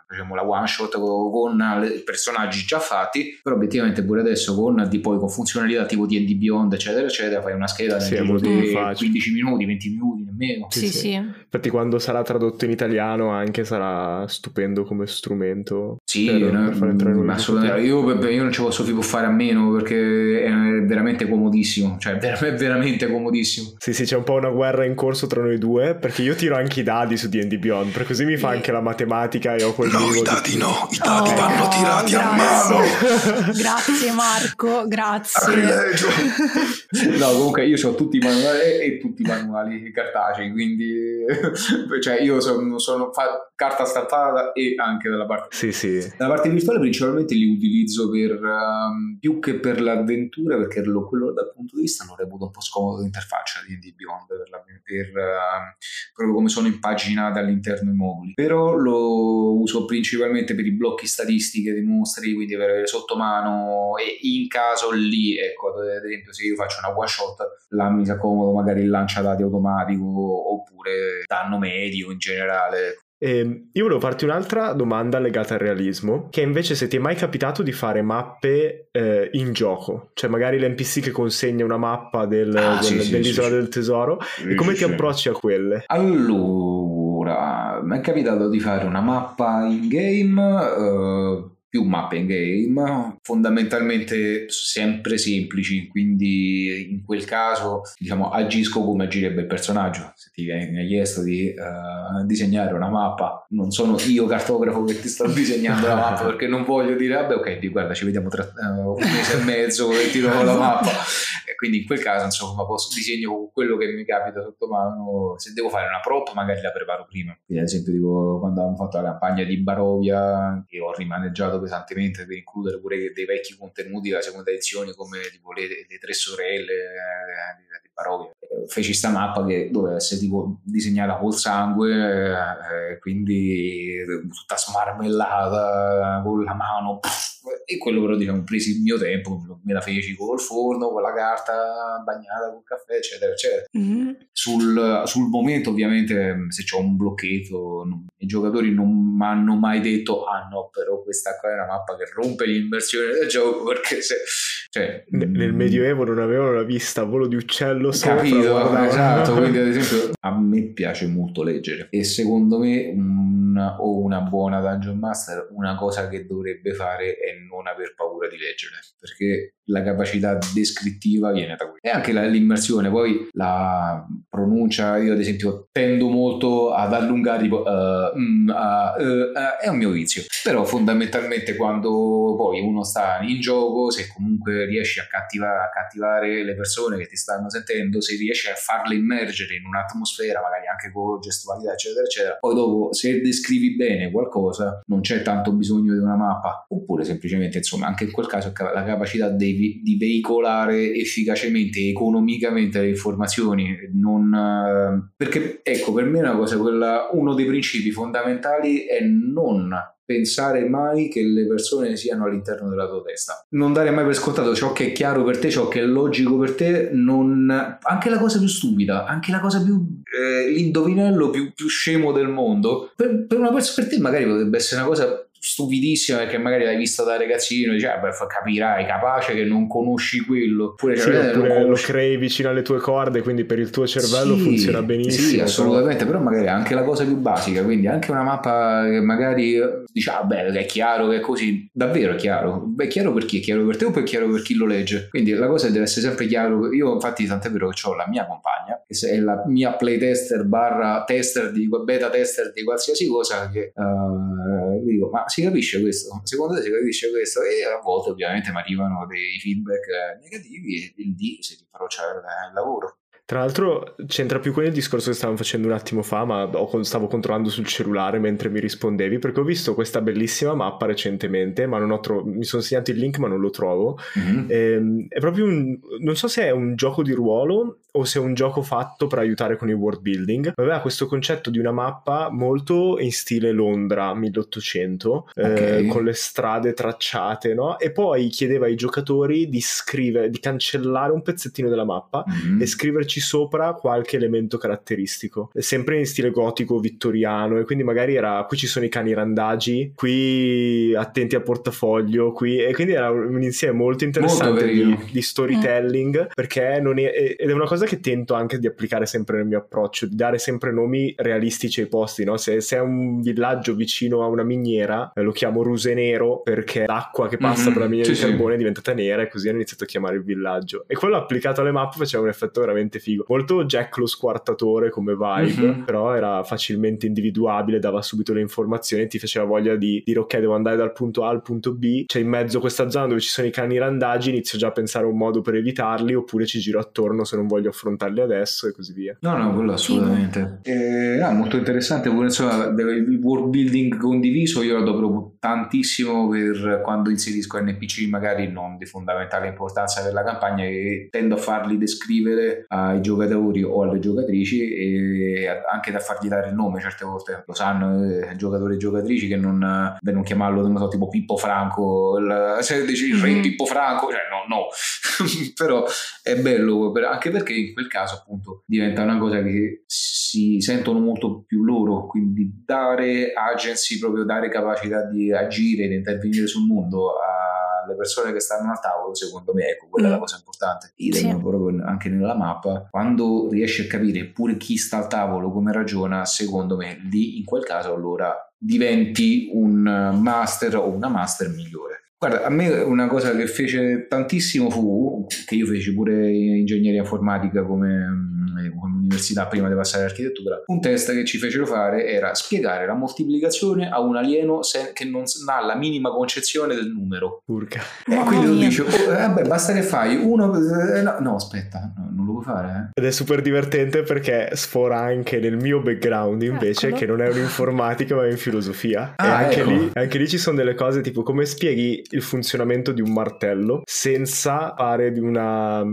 facciamo la one shot con i personaggi già fatti, però obiettivamente pure adesso con, di poi, con funzionalità tipo D&D Beyond eccetera eccetera fai una scheda sì, nel di 15 minuti, 20 minuti nemmeno. Sì, sì, sì, Infatti quando sarà tradotto in italiano anche sarà stupendo come strumento. Sì, per, no, per fare entrare in assolutamente. Io, io, non ci posso più fare a meno perché è veramente comodissimo, cioè è veramente comodissimo. Sì, sì, c'è un po' una guerra in corso tra noi due perché io tiro anche i dadi su D&D Beyond, per così mi fa anche la matematica e ho quel No, i dadi no, i dadi oh, vanno tirati grazie. a mano. grazie Marco, grazie. no, comunque io ho tutti i manuali e tutti i manuali cartacei, quindi cioè io sono, sono fa, carta stampata e anche dalla parte sì, sì. dalla parte virtuale principalmente li utilizzo per um, più che per l'avventura perché lo, quello dal punto di vista lo reputo un po' scomodo l'interfaccia di D Beyond per, la, per uh, proprio come sono impaginate all'interno i moduli. Però lo uso principalmente per i blocchi statistiche dei mostri, quindi per avere sotto mano e in caso lì, ecco, ad esempio se io faccio una one shot, là mi sa comodo magari il lancia dati automatico oppure danno medio in generale. Eh, io volevo farti un'altra domanda legata al realismo, che invece se ti è mai capitato di fare mappe eh, in gioco, cioè magari l'NPC che consegna una mappa del, Ah, del- sì, sì, dell'isola sì. del tesoro, e come ti approcci a quelle? Allora, mi è capitato di fare una mappa in game, eh, più mappe in game, fondamentalmente sempre semplici, quindi in quel caso diciamo agisco come agirebbe il personaggio. Se ti viene chiesto di eh, disegnare una mappa, non sono io cartografo che ti sto disegnando la mappa perché non voglio dire vabbè ok, guarda ci vediamo tra eh, un mese e mezzo e ti do la mappa. Quindi in quel caso insomma posso disegno quello che mi capita sotto mano. Se devo fare una prop magari la preparo prima. Quindi ad esempio tipo quando abbiamo fatto la campagna di Barovia che ho rimaneggiato pesantemente per includere pure dei vecchi contenuti della seconda edizione come tipo le, le tre sorelle eh, Barovia Eh, feci sta mappa che doveva essere tipo disegnata col sangue eh, quindi tutta smarmellata con la mano pff, e quello però diciamo presi il mio tempo me la feci col forno con la carta bagnata col caffè eccetera eccetera Mhm. sul, sul momento ovviamente se c'ho un blocchetto non- i giocatori non mi hanno mai detto ah no però questa qua è una mappa che rompe l'immersione del gioco perché se cioè, Ne- Nel Medioevo non avevano la vista a volo di uccello sopra. Capito, esatto, quindi ad esempio a me piace molto leggere e secondo me un- o una buona Dungeon Master una cosa che dovrebbe fare è non aver paura di leggere perché la capacità descrittiva viene da qui e anche la- l'immersione poi la pronuncia io ad esempio tendo molto ad allungare tipo uh, mm, eh, ah, è un mio vizio. Però fondamentalmente quando poi uno sta in gioco se comunque riesci a cattivare, a cattivare le persone che ti stanno sentendo se riesci a farle immergere in un'atmosfera magari anche con gestualità eccetera eccetera poi dopo se descrivi bene qualcosa non c'è tanto bisogno di una mappa. Oppure semplicemente insomma anche in quel caso la capacità di, di veicolare efficacemente economicamente le informazioni non eh, perché ecco per me è una cosa quella uno dei principi fondamentali è non pensare mai che le persone siano all'interno della tua testa. Non dare mai per scontato ciò che è chiaro per te ciò che è logico per te non anche la cosa più stupida anche la cosa più eh, l'indovinello più, più scemo del mondo per, per persona per te magari potrebbe essere una cosa stupidissima perché magari l'hai vista da ragazzino e dici ah, beh, capirai capace che non conosci quello oppure, Sì, cioè, oppure lo crei vicino alle tue corde, quindi per il tuo cervello Sì, funziona benissimo. Sì, assolutamente, però magari anche la cosa più basica, quindi anche una mappa che magari dici, ah beh, è chiaro che è così, davvero è chiaro. Beh, è chiaro per chi? È chiaro per te o è chiaro per chi lo legge? Quindi la cosa deve essere sempre chiaro. Io infatti tant'è vero che ho la mia compagna, che è la mia playtester barra tester di beta tester di qualsiasi cosa che gli dico, ma si capisce questo? Secondo te si capisce questo? E a volte ovviamente mi arrivano dei feedback eh, negativi e lì si riprocia il, il lavoro. Tra l'altro c'entra più con il discorso che stavamo facendo un attimo fa, ma stavo controllando sul cellulare mentre mi rispondevi, perché ho visto questa bellissima mappa recentemente, ma non ho tro- mi sono segnato il link ma non lo trovo. Mhm. Ehm, è proprio un... non so se è un gioco di ruolo o se è un gioco fatto per aiutare con il world building. Aveva questo concetto di una mappa molto in stile Londra 1800, eh, Ok. con le strade tracciate, no? E poi chiedeva ai giocatori di scrivere, di cancellare un pezzettino della mappa Mhm. e scriverci sopra qualche elemento caratteristico, sempre in stile gotico vittoriano e quindi magari era qui ci sono i cani randagi, qui attenti al portafoglio, qui e quindi era un insieme molto interessante di, carino. di storytelling perché non è, ed è una cosa che tento anche di applicare sempre nel mio approccio, di dare sempre nomi realistici ai posti, no? Se, se è un villaggio vicino a una miniera eh, lo chiamo Ruse Nero perché l'acqua che passa Mhm, per la miniera sì, di sì. carbone è diventata nera e così hanno iniziato a chiamare il villaggio e quello applicato alle mappe faceva un effetto veramente figo molto Jack lo squartatore come vibe Mhm. però era facilmente individuabile dava subito le informazioni e ti faceva voglia di dire ok devo andare dal punto A al punto B c'è in mezzo questa zona dove ci sono i cani randagi inizio già a pensare a un modo per evitarli oppure ci giro attorno se non voglio affrontarli adesso e così via No, no, quello assolutamente. Eh, no, molto interessante. Pure, insomma, il world building condiviso io lo do proprio tantissimo per quando inserisco NPC, magari non di fondamentale importanza per la campagna, e tendo a farli descrivere a ai giocatori o alle giocatrici e anche da fargli dare il nome certe volte. Lo sanno eh, giocatori e giocatrici che non, per non chiamarlo non so, tipo Pippo Franco il, se dici il re Mhm. Pippo Franco cioè no no. Però è bello anche perché in quel caso appunto diventa una cosa che si sentono molto più loro. Quindi dare agency proprio dare capacità di agire di intervenire sul mondo alle persone che stanno al tavolo secondo me ecco quella è la Mm. cosa importante idem Sì. proprio anche nella mappa quando riesci a capire pure chi sta al tavolo come ragiona secondo me lì in quel caso allora diventi un master o una master migliore Guarda, a me una cosa che fece tantissimo fu, che io feci pure ingegneria informatica come, mm, come università prima di passare all'architettura, un test che ci fecero fare era spiegare la moltiplicazione a un alieno se- che non s- non ha la minima concezione del numero. Urca. E Mamma quindi tu dici, oh, eh, vabbè, basta che fai uno... eh, no, no, aspetta, no, non lo puoi fare, eh. Ed è super divertente perché sfora anche nel mio background invece Eccolo. che non è un'informatica ma è in filosofia. e Ah, anche, ecco. lì, anche lì ci sono delle cose tipo come spieghi il funzionamento di un martello senza fare di una...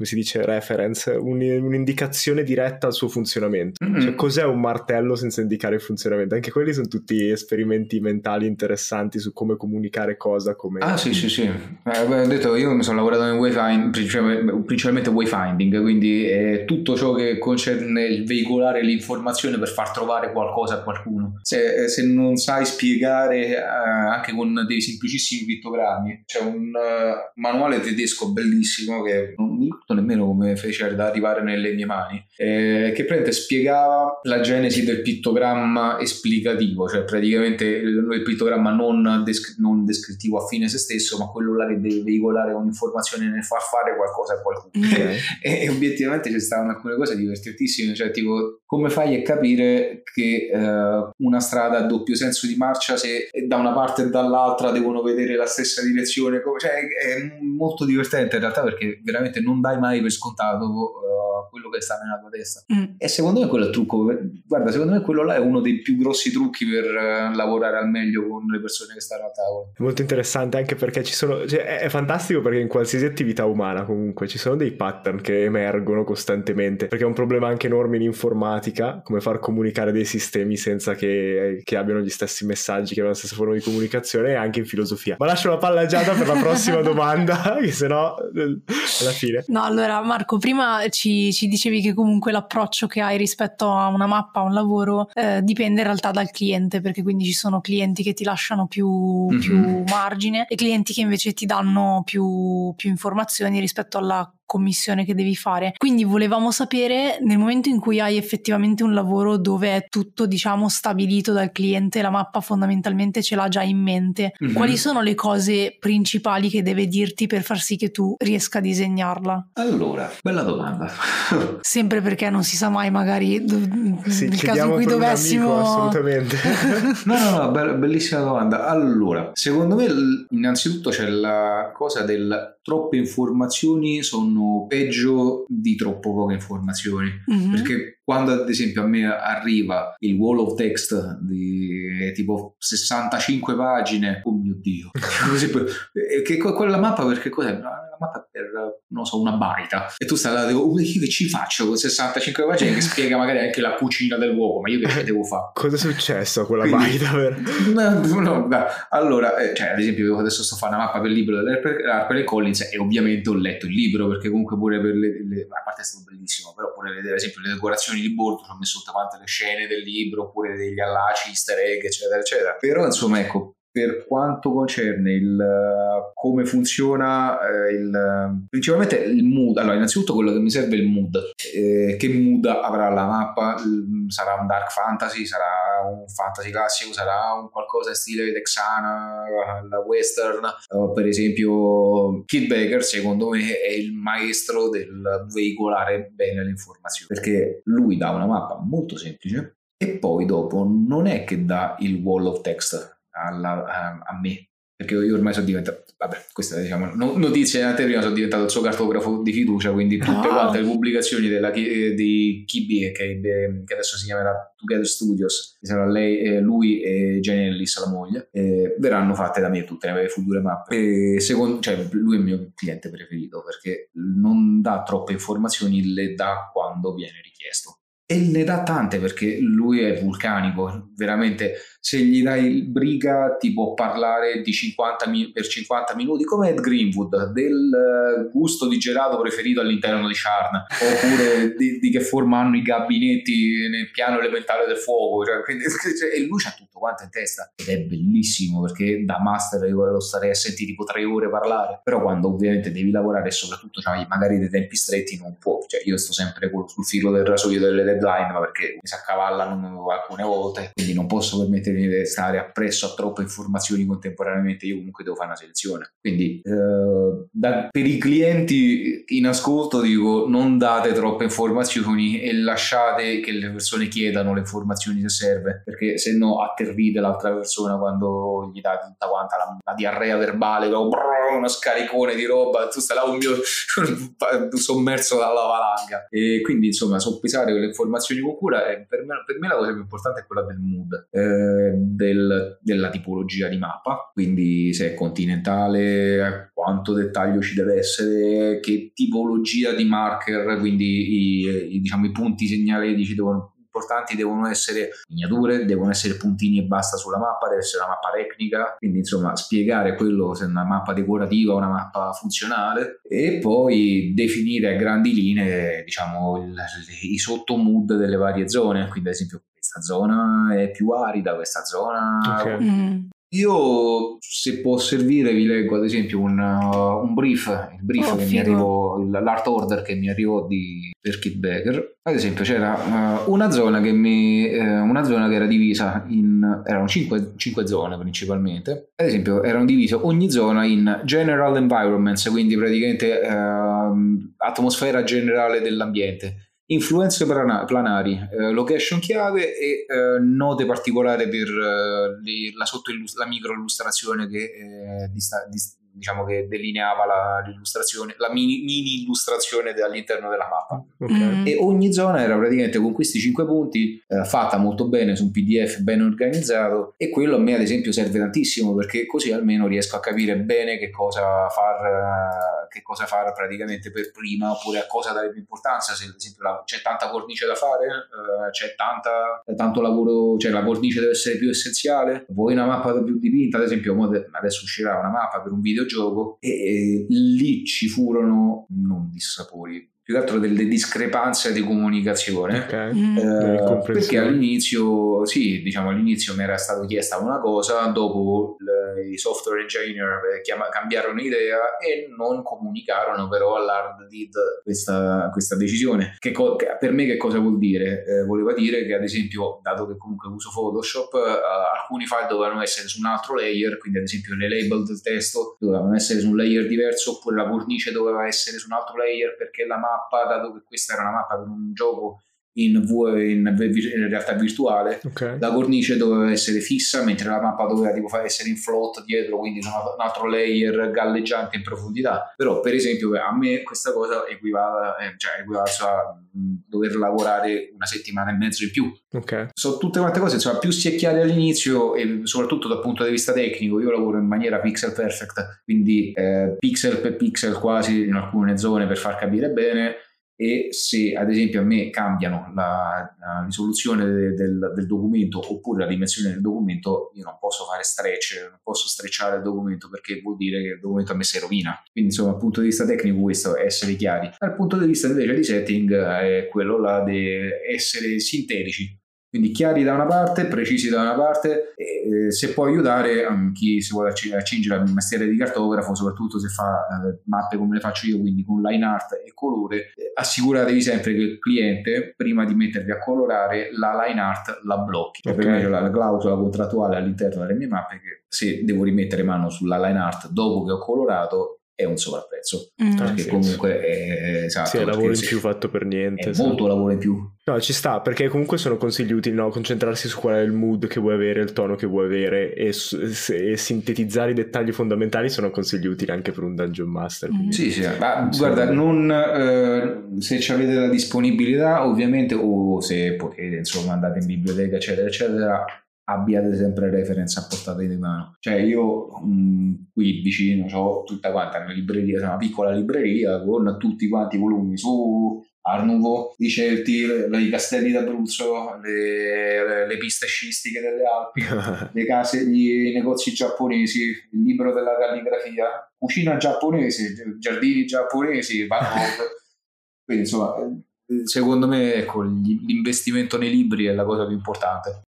come si dice reference, un- un'indicazione diretta al suo funzionamento. Mm-mm. Cioè, cos'è un martello senza indicare il funzionamento? Anche quelli sono tutti esperimenti mentali interessanti su come comunicare cosa, come... Ah sì sì sì, Eh, beh, ho detto io mi sono lavorato nel wayfind, principalmente, principalmente wayfinding, quindi è tutto ciò che concerne il veicolare l'informazione per far trovare qualcosa a qualcuno. Se, se non sai spiegare eh, anche con dei semplicissimi pittogrammi, c'è un eh, manuale tedesco bellissimo che non nemmeno come fece ad arrivare nelle mie mani, eh, che praticamente spiegava la genesi del pittogramma esplicativo, cioè praticamente il, pittogramma non, desc- non descrittivo a fine se stesso, ma quello là che deve veicolare un'informazione nel far fare qualcosa a qualcuno. Ok. E, e obiettivamente ci stavano alcune cose divertentissime, cioè tipo come fai a capire che eh, una strada ha doppio senso di marcia se da una parte e dall'altra devono vedere la stessa direzione, cioè è molto divertente in realtà perché veramente non dai mai per scontato eh, quello che sta nella tua testa. Mm. E secondo me quello è il trucco, guarda, secondo me quello là è uno dei più grossi trucchi per eh, lavorare al meglio con le persone che stanno a tavola. È molto interessante anche perché ci sono, cioè, è, è fantastico perché in qualsiasi attività umana comunque ci sono dei pattern che emergono costantemente, perché è un problema anche enorme in informatica, come far comunicare dei sistemi senza che, che abbiano gli stessi messaggi, che abbiano la stessa forma di comunicazione e anche in filosofia. Ma lascio la palla a Giada per la prossima domanda, che sennò eh, alla fine. No, allora Marco, prima ci, ci dicevi che comunque l'approccio che hai rispetto a una mappa, a un lavoro, eh, dipende in realtà dal cliente, perché quindi ci sono clienti che ti lasciano più, Mhm. più margine e clienti che invece ti danno più, più informazioni rispetto alla commissione che devi fare. Quindi volevamo sapere nel momento in cui hai effettivamente un lavoro dove è tutto diciamo stabilito dal cliente, la mappa fondamentalmente ce l'ha già in mente, Mhm. quali sono le cose principali che deve dirti per far sì che tu riesca a disegnarla? Allora, bella domanda. Sempre perché non si sa mai, magari do- Sì, nel caso in cui dovessimo. amico, assolutamente. No, no, no, be- bellissima domanda. Allora, secondo me innanzitutto c'è la cosa del troppe informazioni sono peggio di troppo poche informazioni. Mhm. Perché quando ad esempio a me arriva il wall of text di tipo 65 pagine, oh mio dio, esempio, eh, che que- quella mappa perché cos'è? Una mappa per, non so, una baita. E tu stai là, dico, "Oh, io che ci faccio con 65 pagine che spiega magari anche la cucina dell'uomo, ma io che ci devo fare? Cosa è successo a quella Quindi- baita? per- No, no, dai. allora, eh, cioè, ad esempio, io adesso sto a fare una mappa per il libro dell'Harper Collins e ovviamente ho letto il libro perché comunque pure per le, le- a parte è stato bellissimo, però pure vedere ad esempio le decorazioni bordo, ci ho messo tutte quante le scene del libro, oppure degli allaci, easter egg, eccetera, eccetera. Però insomma, ecco, per quanto concerne il uh, come funziona eh, il uh, principalmente il mood. Allora innanzitutto quello che mi serve è il mood. Eh, che mood avrà la mappa? Mm, sarà un dark fantasy? Sarà un fantasy classico? Sarà un qualcosa in stile texana la western? Uh, per esempio Kid Baker secondo me è il maestro del veicolare bene le informazioni. Perché lui dà una mappa molto semplice e poi dopo non è che dà il wall of text alla- a, a me perché io ormai sono diventato, vabbè, questa è diciamo, no- notizia in anteprima, sono diventato il suo cartografo di fiducia, quindi tutte Ah. quante le pubblicazioni della, Ki- di KBE, che, che adesso si chiamerà Together Studios, che sarà lei, eh, lui e Jenny Ellis, la moglie, eh, verranno fatte da me tutte le future mappe. E secondo, cioè, lui è il mio cliente preferito perché non dà troppe informazioni, le dà quando viene richiesto. E ne dà tante perché lui è vulcanico, veramente se gli dai briga ti può parlare di 50 mi- per 50 minuti come Ed Greenwood del eh, gusto di gelato preferito all'interno di Sharn oppure di, di che forma hanno i gabinetti nel piano elementare del fuoco. Cioè, quindi- cioè, e lui c'ha tutto quanto in testa. Ed è bellissimo perché da master io lo starei a sentire tipo tre ore parlare. Però quando ovviamente devi lavorare soprattutto c'hai magari dei tempi stretti non può cioè io sto sempre sul filo del rasoio delle deadline ma perché si accavallano alcune volte quindi non posso permettermi di stare appresso a troppe informazioni contemporaneamente io comunque devo fare una selezione. Quindi eh, da- per i clienti in ascolto dico non date troppe informazioni e lasciate che le persone chiedano le informazioni se serve perché se no atterrite l'altra persona quando gli date tutta quanta la, la diarrea verbale uno scaricone di roba tu stai là un mio sommerso dalla valanga. E quindi insomma soppesare quelle informazioni con cura e per me, per me la cosa più importante è quella del mood eh, del- della tipologia di mappa. Quindi se è continentale quanto dettaglio ci deve essere che tipologia di marker quindi i, i, diciamo, i punti segnaletici devono importanti devono essere miniature, devono essere puntini e basta sulla mappa, deve essere una mappa tecnica, quindi insomma spiegare quello se è una mappa decorativa o una mappa funzionale e poi definire a grandi linee diciamo il- i sottomood delle varie zone, quindi ad esempio questa zona è più arida, questa zona Ok. Mm. Io, se può servire, vi leggo ad esempio un, uh, un brief, il brief Oh, che mi arrivò, l'art order che mi arrivò di, per Kit Becker. Ad esempio, c'era uh, una zona che mi, eh, una zona che era divisa in, erano cinque, cinque zone principalmente. Ad esempio, erano divise ogni zona in general environments, quindi praticamente ehm, atmosfera generale dell'ambiente influenze plana- planari, eh, location chiave e eh, note particolari per eh, le- la, la micro illustrazione che, eh, dista- dis- diciamo che delineava la, l'illustrazione, la mini, mini illustrazione all'interno della mappa. Ok. Mm. E ogni zona era praticamente con questi cinque punti eh, fatta molto bene su un PDF ben organizzato e quello a me ad esempio serve tantissimo perché così almeno riesco a capire bene che cosa far, eh, che cosa fare praticamente per prima oppure a cosa dare più importanza. Se ad esempio la- c'è tanta cornice da fare eh, c'è tanta, tanto lavoro cioè la cornice deve essere più essenziale. Vuoi una mappa più dipinta? Ad esempio adesso uscirà una mappa per un videogioco e, e lì ci furono non dissapori più che altro delle discrepanze di comunicazione Ok. Mm. eh, perché all'inizio, sì, diciamo all'inizio mi era stata chiesta una cosa, dopo i software engineer eh, chiama- cambiarono idea e non comunicarono però all'hard lead questa, questa decisione. Che co- che per me che cosa vuol dire? Eh, voleva dire che ad esempio, dato che comunque uso Photoshop, eh, alcuni file dovevano essere su un altro layer, quindi ad esempio le label del testo dovevano essere su un layer diverso oppure la cornice doveva essere su un altro layer perché la mappa, dato che questa era una mappa per un gioco in, in, in realtà virtuale, Ok. la cornice doveva essere fissa mentre la mappa doveva tipo essere in float dietro quindi un altro- layer galleggiante in profondità però per esempio a me questa cosa equivale eh, cioè equivale a dover lavorare una settimana e mezzo in più Ok. sono tutte quante cose insomma più si è chiari all'inizio e soprattutto dal punto di vista tecnico io lavoro in maniera pixel perfect quindi eh, pixel per pixel quasi in alcune zone per far capire bene e se ad esempio a me cambiano la, la risoluzione de- del, del documento oppure la dimensione del documento io non posso fare stretch non posso strecciare il documento perché vuol dire che il documento a me si rovina. Quindi insomma dal punto di vista tecnico questo è essere chiari. Dal punto di vista invece di setting è quello là di essere sintetici quindi chiari da una parte, precisi da una parte, e, eh, se può aiutare um, chi si vuole acc- accingere al mestiere di cartografo, soprattutto se fa eh, mappe come le faccio io, quindi con line art e colore, eh, assicuratevi sempre che il cliente, prima di mettervi a colorare, la line art la blocchi. Cioè, Ok. Per me c'è la, la clausola contrattuale all'interno delle mie mappe che se devo rimettere mano sulla line art dopo che ho colorato, è un sovrapprezzo. Mm. Ah, Perché sì, comunque è, esatto, Sì, è lavoro in più fatto per niente. È sì. molto lavoro in più. No, ci sta, perché comunque sono consigli utili, no? Concentrarsi su qual è il mood che vuoi avere, il tono che vuoi avere e, su- e sintetizzare i dettagli fondamentali sono consigli utili anche per un Dungeon Master. quindi- Sì, sì, ma Sì. guarda, non, eh, se ci avete la disponibilità, ovviamente, o se potete, insomma, andate in biblioteca, eccetera, eccetera, abbiate sempre reference a portata di mano. Cioè, io mh, qui vicino ho tutta quanta una libreria, una piccola libreria con tutti quanti i volumi su Art Nouveau, i Celti, i castelli d'Abruzzo, le, le- le piste sciistiche delle Alpi, le case, gli negozi giapponesi, il libro della calligrafia, cucina giapponese, gi- giardini giapponesi, Van Gogh. Quindi insomma, eh, secondo me ecco, l'investimento nei libri è la cosa più importante.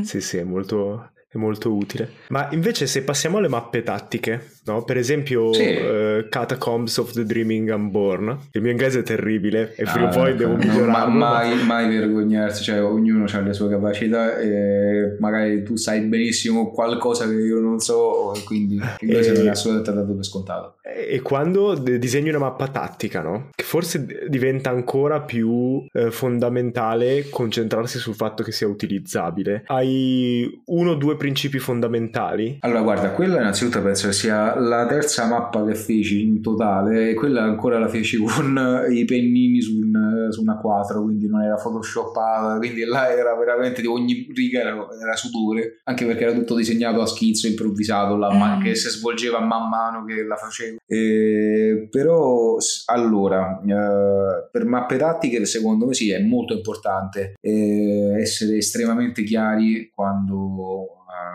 Sì, sì, è molto, è molto utile. Ma invece se passiamo alle mappe tattiche, no? Per esempio Sì. eh, Catacombs of the Dreaming Unborn. Il mio inglese è terribile e prima o Ah, poi devo no, migliorarlo. ma- ma- mai, mai vergognarsi, cioè ognuno ha le sue capacità e magari tu sai benissimo qualcosa che io non so, e quindi l'inglese non è assolutamente dato per scontato. E quando disegni una mappa tattica, no? Che forse diventa ancora più eh, fondamentale concentrarsi sul fatto che sia utilizzabile. Hai uno o due principi fondamentali. Allora, guarda, quella innanzitutto penso che sia la terza mappa che feci in totale, e quella ancora la feci con i pennini su, un- su una 4, quindi non era photoshoppata, quindi là era veramente di ogni riga era, era sudore, anche perché era tutto disegnato a schizzo, improvvisato, là, Mm. che si svolgeva man mano che la facevo. Eh, però, allora, eh, per mappe tattiche secondo me sì, è molto importante eh, essere estremamente chiari quando,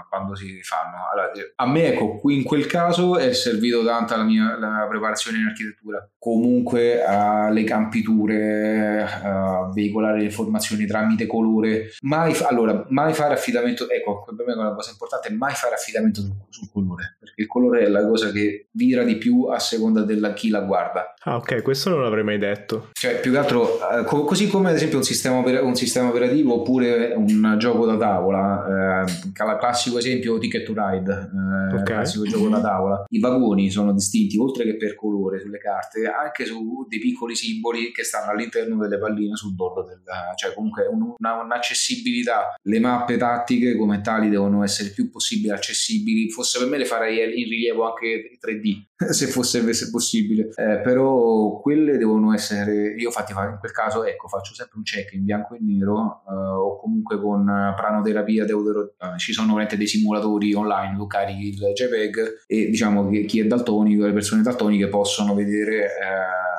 quando si fanno. Allora, eh, a me, ecco, in quel caso è servito tanta la mia la preparazione in architettura. Comunque, alle campiture, a veicolare le informazioni tramite colore. Mai, allora, mai fare affidamento, ecco, per me è una cosa importante, mai fare affidamento sul, sul colore, perché il colore è la cosa che vira di più a seconda della chi la guarda. Ah, ok, questo non l'avrei mai detto. Cioè, più che altro, eh, co- così come ad esempio un sistema, oper- un sistema operativo oppure un gioco da tavola, eh, classico esempio Ticket to Ride, eh, Ok. classico gioco da tavola. I vagoni sono distinti oltre che per colore sulle carte, anche su dei piccoli simboli che stanno all'interno delle palline sul bordo del, cioè comunque un- una- un'accessibilità. Le mappe tattiche come tali devono essere il più possibile accessibili. Forse per me le farei in rilievo anche 3D se fosse se possibile, Eh, però quelle devono essere. Io infatti fa- in quel caso ecco faccio sempre un check in bianco e nero eh, o comunque con eh, pranoterapia, deutero- eh, ci sono veramente dei simulatori online, tu carichi il JPEG e diciamo che chi è daltonico, le persone daltoniche possono vedere. eh,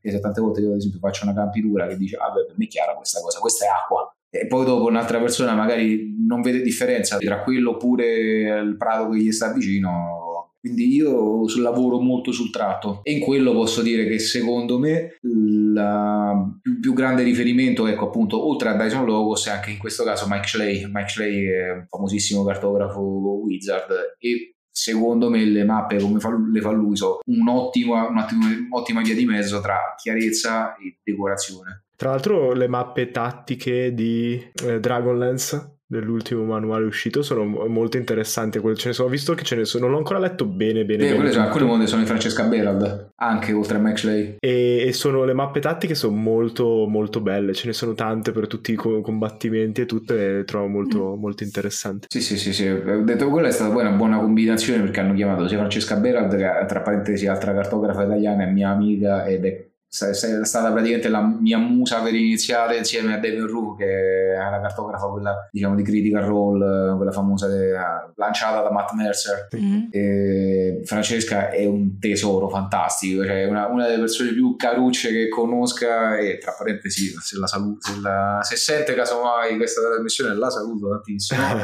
che se tante volte io ad esempio faccio una campitura che dice ah beh per me è chiara questa cosa, questa è acqua e poi dopo un'altra persona magari non vede differenza tra quello oppure il prato che gli sta vicino quindi io lavoro molto sul tratto e in quello posso dire che secondo me il più, più grande riferimento ecco appunto oltre a Dyson Logos è anche in questo caso Mike Schley. Mike Schley è un famosissimo cartografo wizard e secondo me le mappe come fa, le fa lui sono un'ottima, un'ottima, un'ottima via di mezzo tra chiarezza e decorazione. Tra l'altro le mappe tattiche di eh, Dragonlance dell'ultimo manuale uscito sono mo- molto interessanti. Ce ne sono, ho visto che ce ne sono, non l'ho ancora letto bene bene. Eh, bene quelle sono, tutto. alcune sono di Francesca Berald anche oltre a Max Schley E, e sono le mappe tattiche sono molto molto belle, ce ne sono tante per tutti i co- combattimenti e tutte le trovo molto, molto interessanti. Sì, sì, sì, sì. Ho detto quella è stata poi una buona combinazione perché hanno chiamato sia Francesca Berard, che tra parentesi altra cartografa italiana, è mia amica ed è è stata praticamente la mia musa per iniziare insieme a David Rue che è la cartografa quella diciamo di Critical Role quella famosa de- lanciata da Matt Mercer. Mm. e Francesca è un tesoro fantastico cioè una, una delle persone più carucce che conosca e tra parentesi se la saluto se, la- se sente casomai questa trasmissione la saluto tantissimo.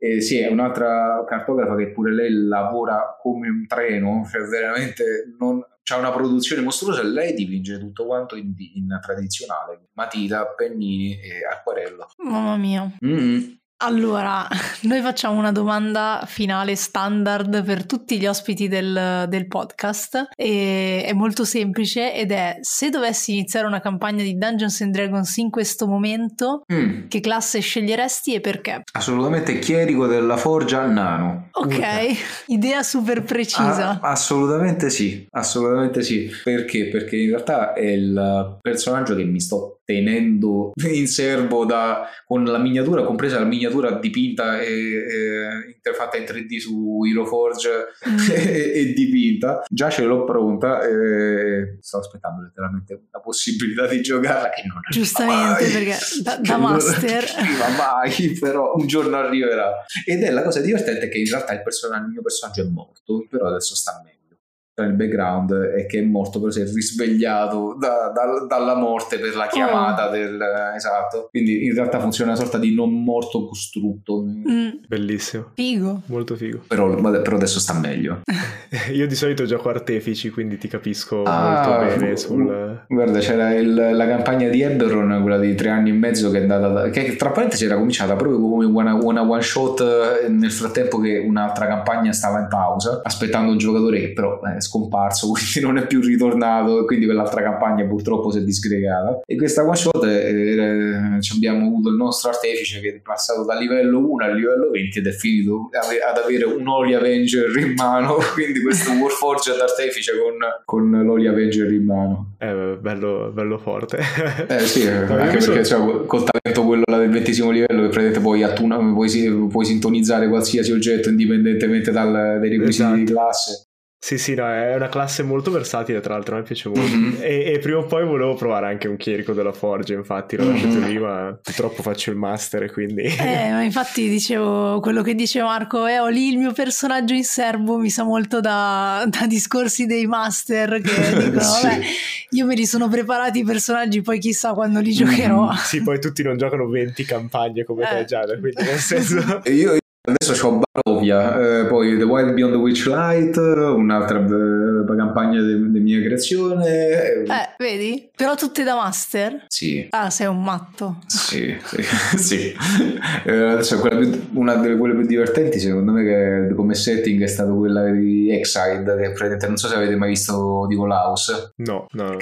Eh, e sì, è un'altra cartografa che pure lei lavora come un treno, cioè veramente non, c'ha una produzione mostruosa e lei dipinge tutto quanto in, in tradizionale, matita, pennini e acquarello. Mamma mia. Mm. Allora, noi facciamo una domanda finale standard per tutti gli ospiti del, del podcast e è molto semplice ed è se dovessi iniziare una campagna di Dungeons and Dragons in questo momento, Mm, che classe sceglieresti e perché? assolutamente chierico della forgia nano. Ok, idea super precisa. Ah, assolutamente sì, assolutamente sì. Perché? Perché in realtà è il personaggio che mi sto tenendo in serbo da, con la miniatura, compresa la miniatura dipinta e, e interfatta in 3D su HeroForge Mm. e, e dipinta. Già ce l'ho pronta e sto aspettando letteralmente la possibilità di giocarla che non arriva Giustamente, mai. perché da- da Che non master- arriva mai, però un giorno arriverà. Ed è la cosa divertente che in realtà il, il mio personaggio è morto, però adesso sta meglio. Il background è che è morto, però si è risvegliato da- da- dalla morte per la chiamata del esatto. Quindi in realtà funziona una sorta di non morto costrutto. Mm, Bellissimo, figo. molto figo. Però, però adesso sta meglio. Io di solito gioco artefici, quindi ti capisco Ah, molto bene sul... Guarda, c'era il- la campagna di Eberron, quella di tre anni e mezzo, che è andata. da- che tra parentesi era cominciata proprio come una, una one shot. eh, Nel frattempo che un'altra campagna stava in pausa, aspettando un giocatore che però è scomparso, quindi non è più ritornato. e Quindi quell'altra campagna purtroppo si è disgregata. E questa one shot eh, abbiamo avuto il nostro artefice che è passato da livello 1 al livello 20 ed è finito ad avere un Holy Avenger in mano. Quindi questo Warforged artefice con, con l'Holy Avenger in mano. Eh, bello, bello forte. Eh sì, No, io anche perché cioè, col talento quello là del ventesimo livello che praticamente puoi, attuna- puoi, puoi sintonizzare qualsiasi oggetto indipendentemente dal, dai requisiti di Esatto. classe. Sì, sì, no, è una classe molto versatile, tra l'altro, a me piace molto. Mhm. E, e prima o poi volevo provare anche un chierico della Forge, infatti l'ho lasciato Mhm. lì, ma purtroppo faccio il master quindi... Eh, ma infatti dicevo quello che dice Marco, eh, ho lì il mio personaggio in serbo, mi sa molto da, da discorsi dei master che dicono, Sì. vabbè, io me li sono preparati i personaggi, poi chissà quando li giocherò. Sì, poi tutti non giocano 20 campagne come Eh. te, Giada, quindi nel senso... Io, io adesso ho Barovia, eh, poi The Wild Beyond the Witchlight, un'altra eh, campagna di, creazione. Eh, vedi? Però tutte da master? Sì, Ah, sei un matto. Sì, sì, sì. Eh, più- una delle quelle più divertenti secondo me che come setting è stata quella di Exide che praticamente non so se avete mai visto di Colaus No, no,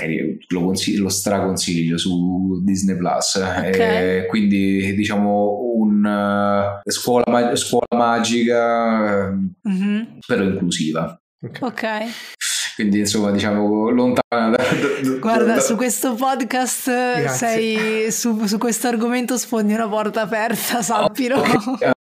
lo, consiglio, lo straconsiglio su Disney Plus Eh, quindi diciamo un eh, scuola, ma- scuola magica eh, Mhm. però inclusiva Ok. Quindi insomma diciamo da- Guarda, da- su questo podcast Grazie. sei su, su questo argomento sfondi una porta aperta, sappilo.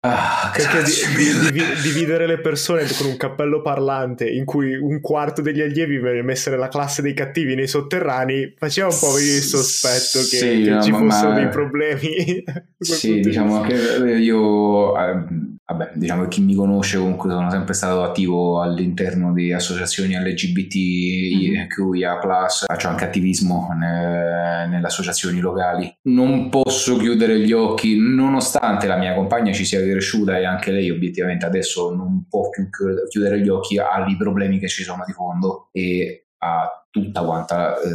Ah, Perché di- di- di- dividere le persone con un cappello parlante in cui un quarto degli allievi viene messo nella classe dei cattivi nei sotterranei faceva un po' venire il sospetto che, Sì, che ci fossero ma- dei problemi. Sì, diciamo che io, eh, vabbè, diciamo che chi mi conosce comunque sono sempre stato attivo all'interno di associazioni LGBTQIA+, faccio anche attivismo ne- nelle associazioni locali. Non posso chiudere gli occhi, nonostante la mia compagna ci sia cresciuta e anche lei obiettivamente adesso non può più chiud- chiudere gli occhi ai problemi che ci sono di fondo e a tutta quanta eh,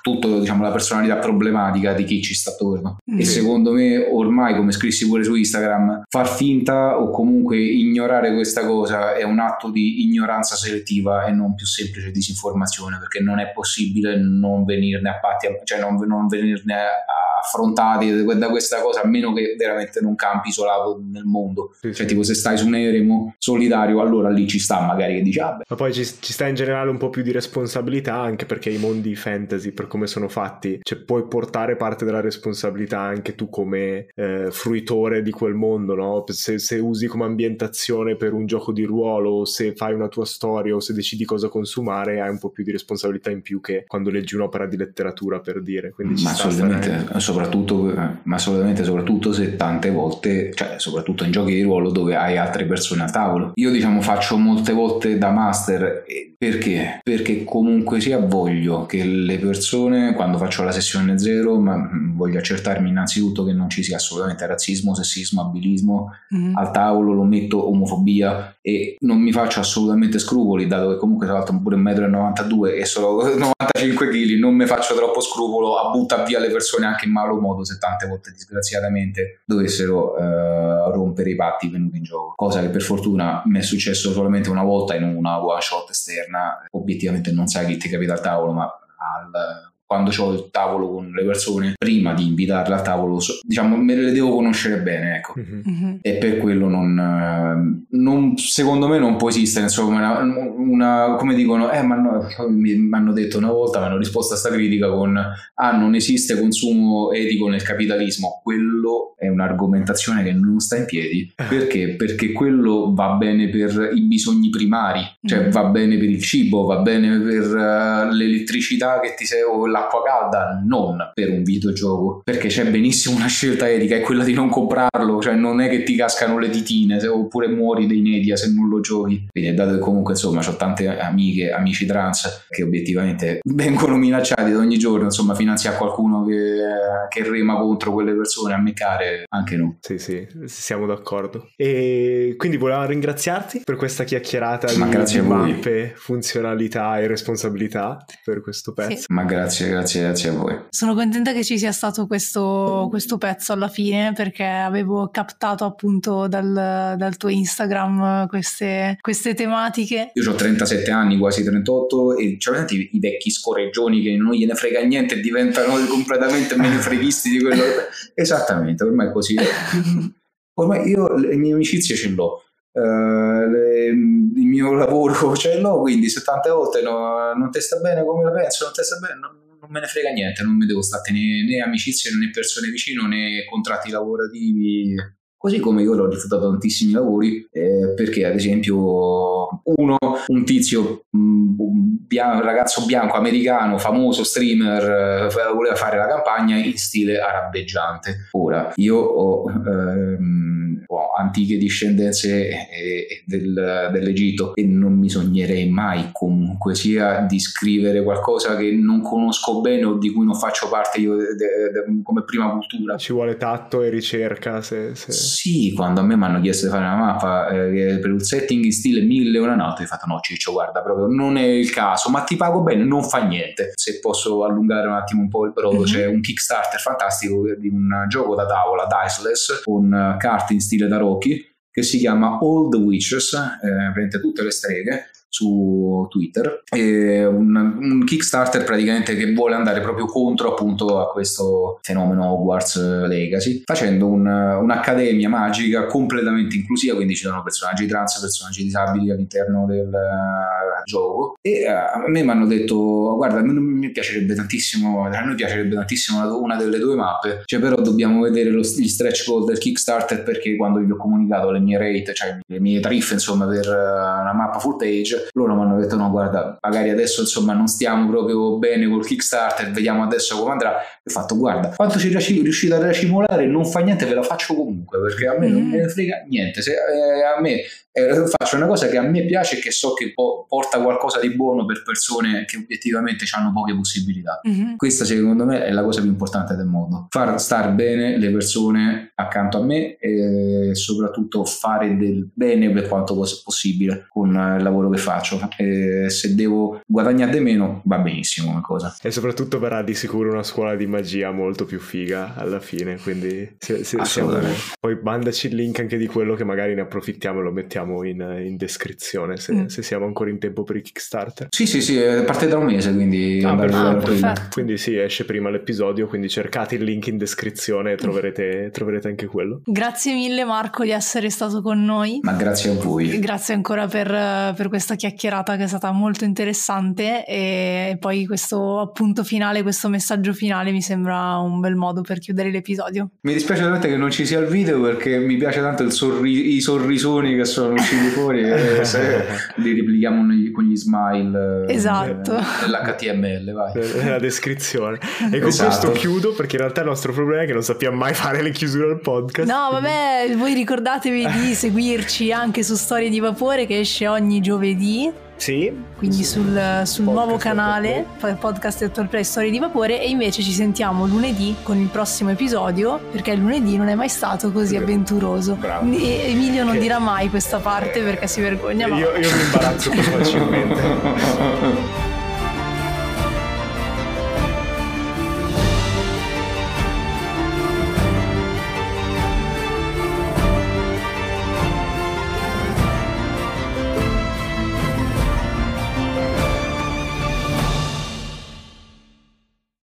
tutta diciamo la personalità problematica di chi ci sta attorno Mm. e secondo me ormai come scrissi pure su Instagram far finta o comunque ignorare questa cosa è un atto di ignoranza selettiva e non più semplice disinformazione perché non è possibile non venirne a patti cioè non, non venirne affrontati da questa cosa a meno che veramente non campi isolato nel mondo Sì, cioè sì. tipo se stai su un eremo solitario allora lì ci sta magari che dici ah beh Ma poi ci, ci sta in generale un po' più di responsabilità anche perché i mondi fantasy, per come sono fatti, cioè puoi portare parte della responsabilità anche tu come eh, fruitore di quel mondo, no? Se, se usi come ambientazione per un gioco di ruolo, o se fai una tua storia o se decidi cosa consumare, hai un po' più di responsabilità in più che quando leggi un'opera di letteratura, per dire. Quindi ci ma sta a assolutamente, soprattutto, eh, ma assolutamente soprattutto se tante volte, cioè soprattutto in giochi di ruolo dove hai altre persone al tavolo. Io diciamo faccio molte volte da master e Perché? Perché comunque sia voglio che le persone, quando faccio la sessione zero, ma mm, voglio accertarmi innanzitutto che non ci sia assolutamente razzismo, sessismo, abilismo. Mhm. Al tavolo lo metto omofobia e non mi faccio assolutamente scrupoli, dato che comunque tra l'altro pure 1,92 m e solo 95 kg, non mi faccio troppo scrupolo a buttare via le persone anche in malo modo se tante volte disgraziatamente dovessero eh, rompere i patti venuti in gioco. Cosa che per fortuna mi è successo solamente una volta in una one shot esterna. Obiettivamente non sai chi ti capita al tavolo, ma al- quando ho il tavolo con le persone, prima di invitarle al tavolo, so- diciamo, me le devo conoscere bene, ecco. Mhm. Mhm. E per quello non, eh, non- secondo me non può esistere insomma una, una- come dicono eh ma no, mi mi hanno detto una volta mi hanno risposto a sta critica con ah non esiste consumo etico nel capitalismo quello è un'argomentazione che non sta in piedi perché perché quello va bene per i bisogni primari cioè Mm. va bene per il cibo va bene per eh, l'elettricità che ti sei o l'acqua calda non per un videogioco perché c'è benissimo una scelta etica è quella di non comprarlo cioè non è che ti cascano le ditine se- oppure muori dei media se non lo giochi quindi dato che comunque insomma ho tante amiche amici trans che obiettivamente vengono minacciati ogni giorno insomma finanziare qualcuno che, che rema contro quelle persone a me care anche no Sì, sì, siamo d'accordo. E quindi volevamo ringraziarti per questa chiacchierata Ma di, grazie di mappe, funzionalità e responsabilità per questo pezzo. Sì. ma grazie grazie grazie a voi Sono contenta che ci sia stato questo, questo pezzo alla fine perché avevo captato appunto dal, dal tuo Instagram queste, queste tematiche. Io ho 37 anni, quasi 38, e c'è presente i, i vecchi scorreggioni che non gliene frega niente e diventano completamente menefreghisti di quello. Esattamente, ormai è così. Ormai io le mie amicizie ce l'ho. eh, le- il mio lavoro ce l'ho, quindi se tante volte no- non ti sta bene come la penso, non ti sta bene, non me ne frega niente, non mi devo stare né, né amicizie né persone vicino né contratti lavorativi. Così come io l'ho rifiutato tantissimi lavori, eh, perché ad esempio uno, un tizio, mm, un ragazzo bianco americano, famoso streamer, eh, voleva fare la campagna in stile arabeggiante. Ora, io ho... Ehm, antiche discendenze eh, eh, del, dell'Egitto e non mi sognerei mai comunque sia di scrivere qualcosa che non conosco bene o di cui non faccio parte io de, de, de, come prima cultura. Ci vuole tatto e ricerca. Se, se... Sì, quando a me mi hanno chiesto di fare una mappa eh, per un setting in stile 1000 euro, no, ti hai fatto no Ciccio guarda proprio non è il caso, ma ti pago bene, non fa niente. Se posso allungare un attimo un po' il brodo, mm-hmm. c'è un Kickstarter fantastico di un gioco da tavola, Diceless, con carte in stile da Rocky, che si chiama All the Witches, eh, prende tutte le streghe, su Twitter. Un, un Kickstarter praticamente che vuole andare proprio contro appunto a questo fenomeno Hogwarts Legacy facendo un- un'accademia magica completamente inclusiva quindi ci sono personaggi trans personaggi disabili all'interno del eh, gioco. E eh, a me mi hanno detto guarda a me piacerebbe tantissimo a noi piacerebbe tantissimo una, una delle due mappe cioè però dobbiamo vedere lo, gli stretch goal del Kickstarter perché quando gli ho comunicato le mie rate cioè le mie tariffe insomma per eh, una mappa full page loro mi hanno detto no guarda magari adesso insomma non stiamo proprio bene col Kickstarter vediamo adesso come andrà ho fatto guarda quanto ci riusci- riuscite a racimolare non fa niente ve la faccio comunque perché a me non me ne frega niente se eh, a me eh, faccio una cosa che a me piace e che so che po- porta qualcosa di buono per persone che obiettivamente hanno poche possibilità Mhm. questa secondo me è la cosa più importante del mondo. Far star bene le persone accanto a me e soprattutto fare del bene per quanto pos- possibile con il lavoro che faccio. E se devo guadagnare di meno va benissimo come cosa. E soprattutto verrà di sicuro una scuola di magia molto più figa alla fine, quindi se, se siamo... Assolutamente. poi mandaci il link anche di quello che magari ne approfittiamo e lo mettiamo in, in descrizione se, Mm. se siamo ancora in tempo per il Kickstarter. Sì, sì, sì, eh, parte da un mese, quindi Ah, Ah. Quindi sì, esce prima l'episodio, quindi cercate il link in descrizione e troverete, troverete anche quello. Grazie mille Marco di essere stato con noi. Ma grazie a voi. Grazie ancora per, per questa chiacchierata che è stata molto interessante e poi questo appunto finale, questo messaggio finale mi sembra un bel modo per chiudere l'episodio. Mi dispiace veramente che non ci sia il video perché mi piace tanto il sorri- i sorrisoni che sono usciti fuori e se li replichiamo con gli smile eh, Esatto. dell'HTML, vai. nella descrizione. E con Esatto. questo chiudo perché in realtà il nostro problema è che non sappiamo mai fare le chiusure al podcast. No, vabbè, voi ricordatevi di seguirci anche su Storie di Vapore che esce ogni giovedì. Sì. quindi sul, sul nuovo canale Podcast Actual Play Storie di Vapore e invece ci sentiamo lunedì con il prossimo episodio perché lunedì non è mai stato così avventuroso. bravo. E Emilio non Che- dirà mai questa parte perché si vergogna, ma Io, io mi imbarazzo più facilmente.